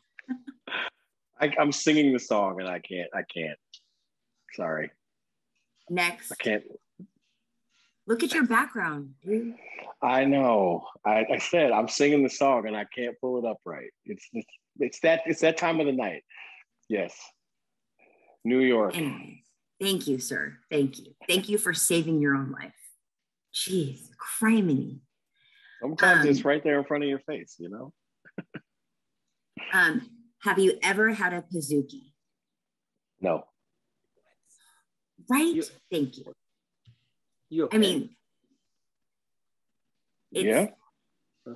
S5: I, I'm singing the song and I can't. I can't. Sorry.
S4: Next.
S5: I can't.
S4: Look at your background, dude.
S5: I know. I, I said I'm singing the song and I can't pull it up right. It's, it's it's that it's that time of the night. Yes. New York.
S4: Anyways, thank you, sir. Thank you. Thank you for saving your own life. Jeez, criminy.
S5: Sometimes
S4: Um,
S5: it's right there in front of your face, you know?
S4: Um, have you ever had a Pazuki?
S5: No.
S4: Right?
S3: You-
S4: Thank you.
S3: You okay?
S4: I mean, it's,
S5: yeah.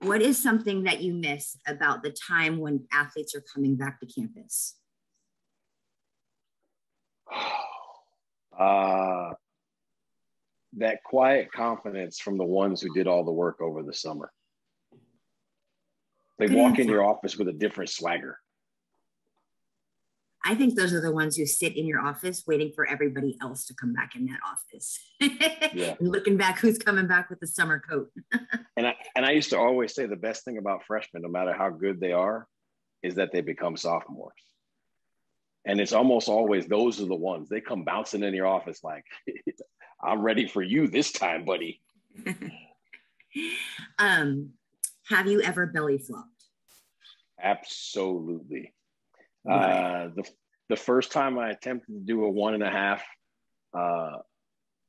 S4: what is something that you miss about the time when athletes are coming back to campus?
S5: Uh, that quiet confidence from the ones who did all the work over the summer. They
S4: Good
S5: walk in your office with a different swagger.
S4: I think those are the ones who sit in your office waiting for everybody else to come back in that office.
S5: Yeah.
S4: and looking back, who's coming back with the summer coat?
S5: And I and I used to always say the best thing about freshmen, no matter how good they are, is that they become sophomores. And it's almost always those are the ones they come bouncing in your office like, I'm ready for you this time, buddy.
S4: um, have you ever belly flopped?
S5: Absolutely.
S4: Right.
S5: Uh, the the first time I attempted to do a one and a half, uh,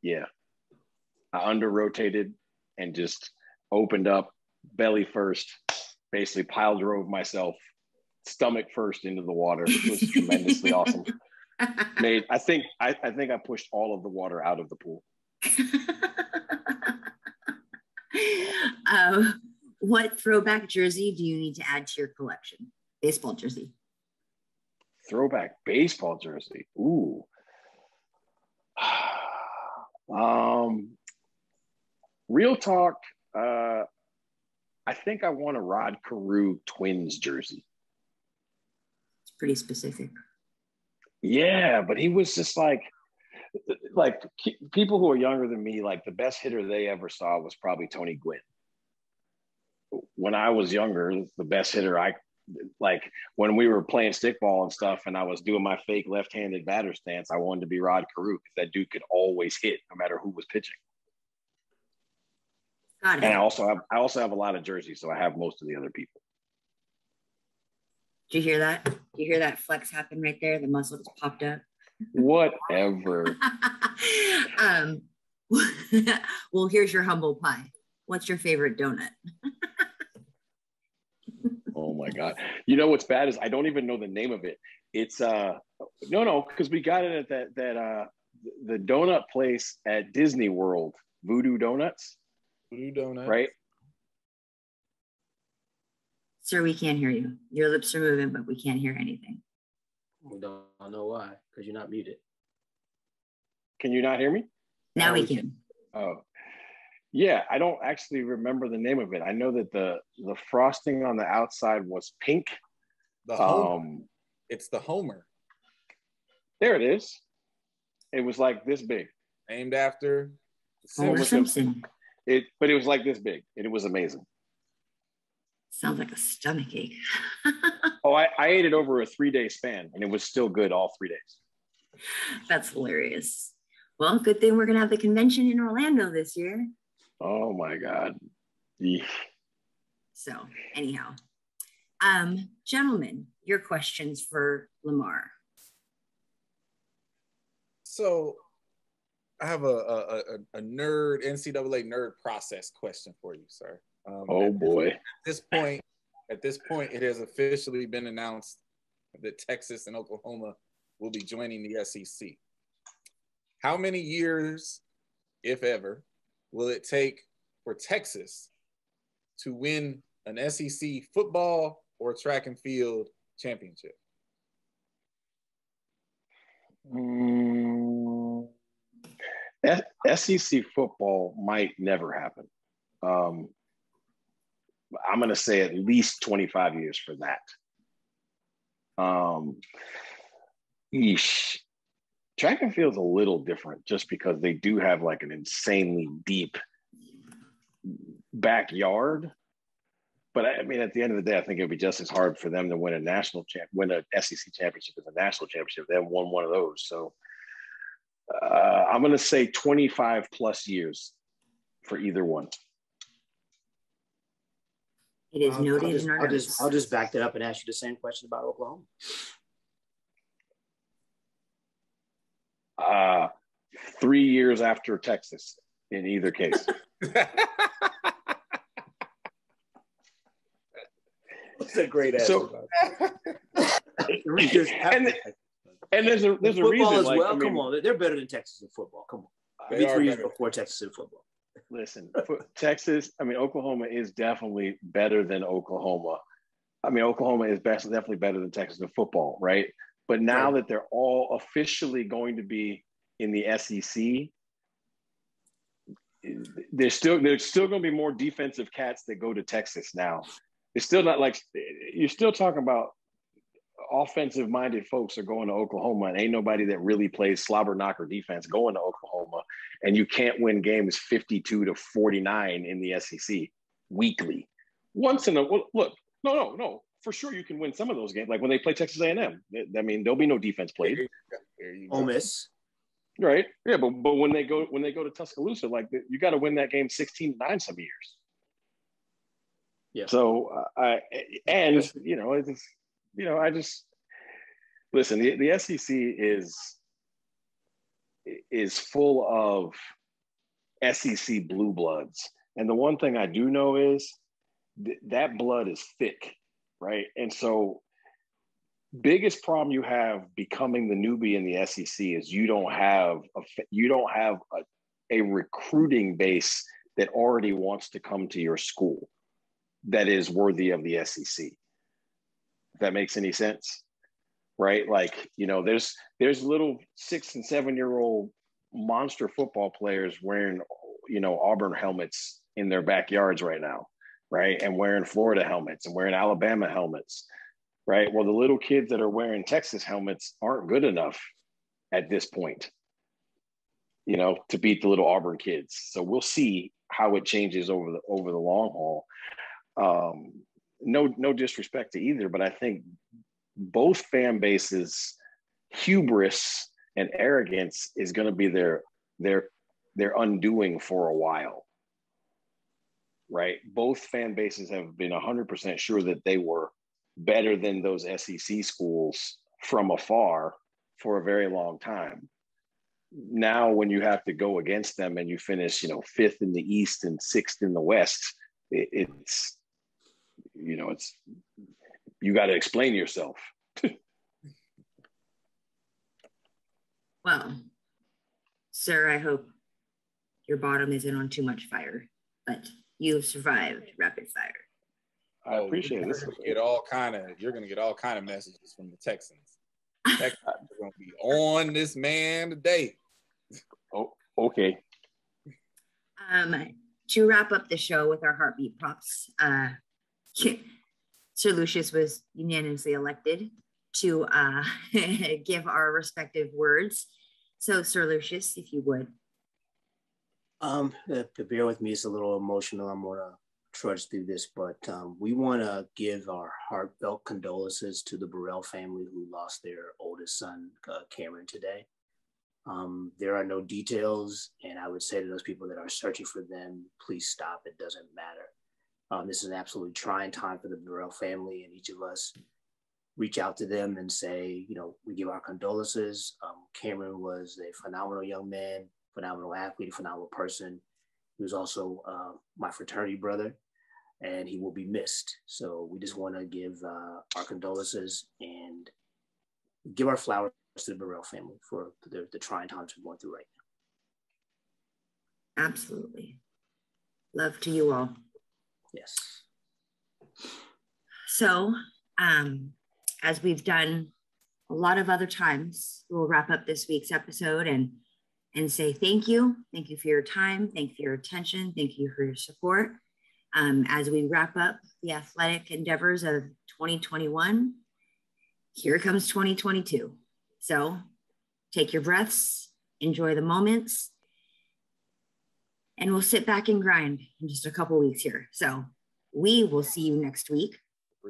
S5: yeah, I under rotated and just opened up belly first, basically pile drove myself stomach first into the water. It was tremendously awesome. Made I think I, I think I pushed all of the water out of the pool.
S4: uh, what throwback jersey do you need to add to your collection? Baseball jersey.
S5: Throwback baseball jersey. Ooh. um, real talk. Uh, I think I want a Rod Carew Twins jersey.
S4: It's pretty specific.
S5: Yeah, but he was just like, like people who are younger than me, like the best hitter they ever saw was probably Tony Gwynn. When I was younger, the best hitter I like when we were playing stickball and stuff, and I was doing my fake left-handed batter stance, I wanted to be Rod Carew because that dude could always hit no matter who was pitching. And I also have I also have a lot of jerseys, so I have most of the other people.
S4: Did you hear that? Did you hear that flex happen right there? The muscle just popped up.
S5: Whatever.
S4: um, well, here's your humble pie. What's your favorite donut?
S5: My god! You know what's bad is I don't even know the name of it. It's uh no no because we got it at that that uh the donut place at Disney World, Voodoo Donuts,
S6: Voodoo Donuts.
S5: right?
S4: Sir, we can't hear you. Your lips are moving, but we can't hear anything.
S3: We don't know why, because you're not muted.
S5: Can you not hear me?
S4: Now
S3: Now
S4: we
S3: we
S4: can.
S5: Oh, yeah. I don't actually remember the name of it. I know that the the frosting on the outside was pink.
S6: The Homer.
S5: Um,
S6: it's the Homer,
S5: there it is. It was like this big.
S6: named after
S4: Homer
S5: was
S4: Simpson.
S5: It, but it was like this big, and it was amazing.
S4: Sounds like a stomach ache.
S5: oh, I, I ate it over a three day span and it was still good all three days.
S4: That's hilarious. Well, good thing we're going to have the convention in Orlando this year.
S5: Oh my God.
S4: So, anyhow, um, gentlemen, your questions for Lamar.
S6: So, I have a, a, a, a nerd NCAA nerd process question for you, sir.
S5: Um, oh boy!
S6: At this point, at this point, it has officially been announced that Texas and Oklahoma will be joining the SEC. How many years, if ever, will it take for Texas to win an SEC football or track and field championship?
S5: Mm, SEC football might never happen. Um, I'm going to say at least 25 years for that. Um, eesh. Track and field is a little different just because they do have like an insanely deep backyard. But I mean, at the end of the day, I think it'd be just as hard for them to win a national champ, win a SEC championship as a national championship. They have won one of those. So uh, I'm going to say 25 plus years for either one.
S4: It is noted
S3: I'll just,
S4: in
S3: I'll just, I'll just back that up and ask you the same question about Oklahoma.
S5: Uh, three years after Texas, in either case.
S3: That's a great answer. So,
S5: and, and there's a there's a
S3: football
S5: reason.
S3: as
S5: like,
S3: well.
S5: I mean,
S3: Come on, they're better than Texas in football. Come on,
S6: They
S3: three years before Texas in football.
S5: Listen, Texas, I mean, Oklahoma is definitely better than Oklahoma. I mean, Oklahoma is best, definitely better than Texas in football, right? But now
S3: Right.
S5: that they're all officially going to be in the SEC, there's still there's still going to be more defensive cats that go to Texas now. It's still not like you're still talking about offensive minded folks are going to Oklahoma, and ain't nobody that really plays slobber knocker defense going to Oklahoma, and you can't win games 52 to 49 in the SEC weekly. Once in a well, look, no, no, no, for sure you can win some of those games. Like when they play Texas A&M, I mean there'll be no defense played,
S6: There you go.
S3: Ole Miss.
S5: right? Yeah, but but when they go when they go to Tuscaloosa, like you got to win that game 16 nine, some years.
S3: Yeah.
S5: So uh, I and you know it's you know I just listen. The, the SEC is is full of SEC blue bloods, and the one thing I do know is th- that blood is thick, right? And so biggest problem you have becoming the newbie in the SEC is you don't have a you don't have a, a recruiting base that already wants to come to your school that is worthy of the SEC. If that makes any sense, right? Like you know, there's there's little six and seven year old monster football players wearing you know Auburn helmets in their backyards right now, right? And wearing Florida helmets and wearing Alabama helmets right? Well, the little kids that are wearing Texas helmets aren't good enough at this point, you know, to beat the little Auburn kids. So we'll see how it changes over the over the long haul. Um, no, no disrespect to either, but I think both fan bases' hubris and arrogance is going to be their their their undoing for a while. Right? Both fan bases have been 100% sure that they were better than those SEC schools from afar for a very long time. Now, when you have to go against them and you finish, you know, fifth in the East and sixth in the West, it, it's, you know, it's, you got to explain yourself.
S4: Well, sir, I hope your bottom isn't on too much fire, but you have survived rapid fire.
S5: I appreciate
S6: you're
S5: this.
S6: Get all kind of you're gonna get all kind of messages from the Texans. Texans are gonna be on this man today.
S5: Oh, okay.
S4: Um, to wrap up the show with our heartbeat props, uh, Sir Lucius was unanimously elected to uh, give our respective words. So, Sir Lucius, if you would.
S3: Um, uh, bear with me. It's a little emotional. I'm gonna trudge through this, but um, we want to give our heartfelt condolences to the Burrell family who lost their oldest son, uh, Cameron, today. Um, there are no details, and I would say to those people that are searching for them, please stop. It doesn't matter. Um, this is an absolutely trying time for the Burrell family, and each of us reach out to them and say, you know, we give our condolences. Um, Cameron was a phenomenal young man, phenomenal athlete, phenomenal person. He was also uh, my fraternity brother, and he will be missed. So we just want to give uh, our condolences and give our flowers to the Burrell family for the, the trying times we're going through right
S4: now. Absolutely. Love to you all.
S3: Yes.
S4: So, um, as we've done a lot of other times, we'll wrap up this week's episode and and say thank you. Thank you for your time. Thank you for your attention. Thank you for your support. Um, as we wrap up the athletic endeavors of 2021, here comes 2022. So take your breaths, enjoy the moments, and we'll sit back and grind in just a couple weeks here. So we will see you next week.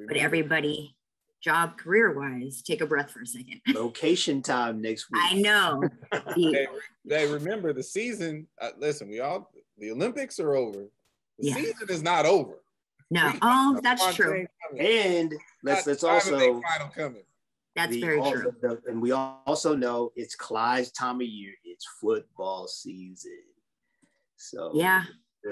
S4: But everybody, job career wise, take a breath for a second.
S3: Location time next week.
S4: I know.
S6: they, hey, remember the season. Uh, listen, we all the Olympics are over. The yeah. season is not over.
S4: No, oh, that's true.
S3: And let's let's also
S6: final coming.
S4: That's very
S3: also,
S4: true.
S3: The, and we also know it's Clyde's time of year. It's football season. So
S4: yeah,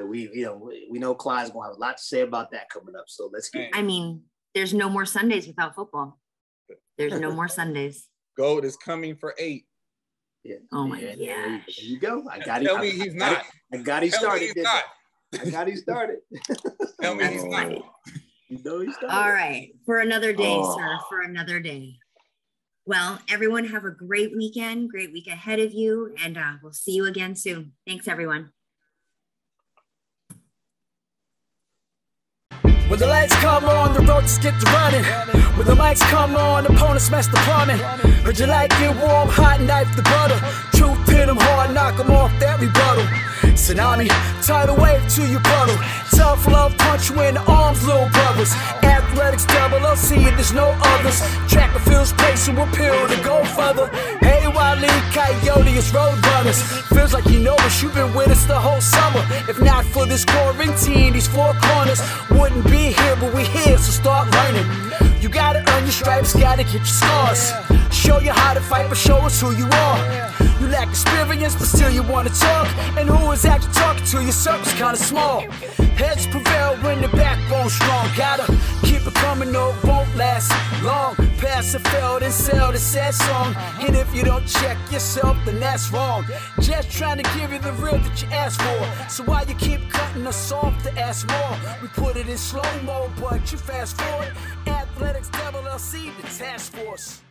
S3: we you know we know Clyde's gonna have a lot to say about that coming up. So let's get.
S4: I mean, there's no more Sundays without football. There's no more Sundays.
S6: Gold is coming for eight.
S3: Yeah.
S4: Oh my
S3: yeah,
S4: gosh.
S3: There you go. I got
S6: Tell
S3: it.
S6: me he's not.
S3: I got he started.
S6: He's not.
S3: I got he started.
S6: Tell me he's not.
S3: You know he started.
S4: All right. For another day,
S3: Oh.
S4: sir. For another day. Well, everyone have a great weekend, great week ahead of you, and uh, we'll see you again soon. Thanks, everyone.
S2: When the lights come on, the road just get to running. When the lights come on, the opponents smash the plumbing. Heard you like it warm, hot knife the butter. Truth hit 'em hard, knock knock 'em off that rebuttal. Tsunami, tidal wave to your puddle. Tough love punch you in the arms, little brothers. Athletics double OC, there's no others. Track and field's place will appeal to go further. Wally, Coyote, road runners. Feels like you know us, you've been with us the whole summer. If not for this quarantine, these four corners wouldn't be here, but we here, so start learning. You gotta earn your stripes, gotta get your scars. Show you how to fight, but show us who you are. You lack experience, but still you wanna talk. And who is actually talking to you? Circle's kinda small. Heads prevail when the backbone's strong. Gotta keep it coming, no, it won't last long. Pass it, failed, and sell the sad song. And if you don't check yourself, then that's wrong. Just trying to give you the real that you asked for. So why you keep cutting us off to ask more? We put it in slow mo, but you fast forward. Athletics Double LC, the task force.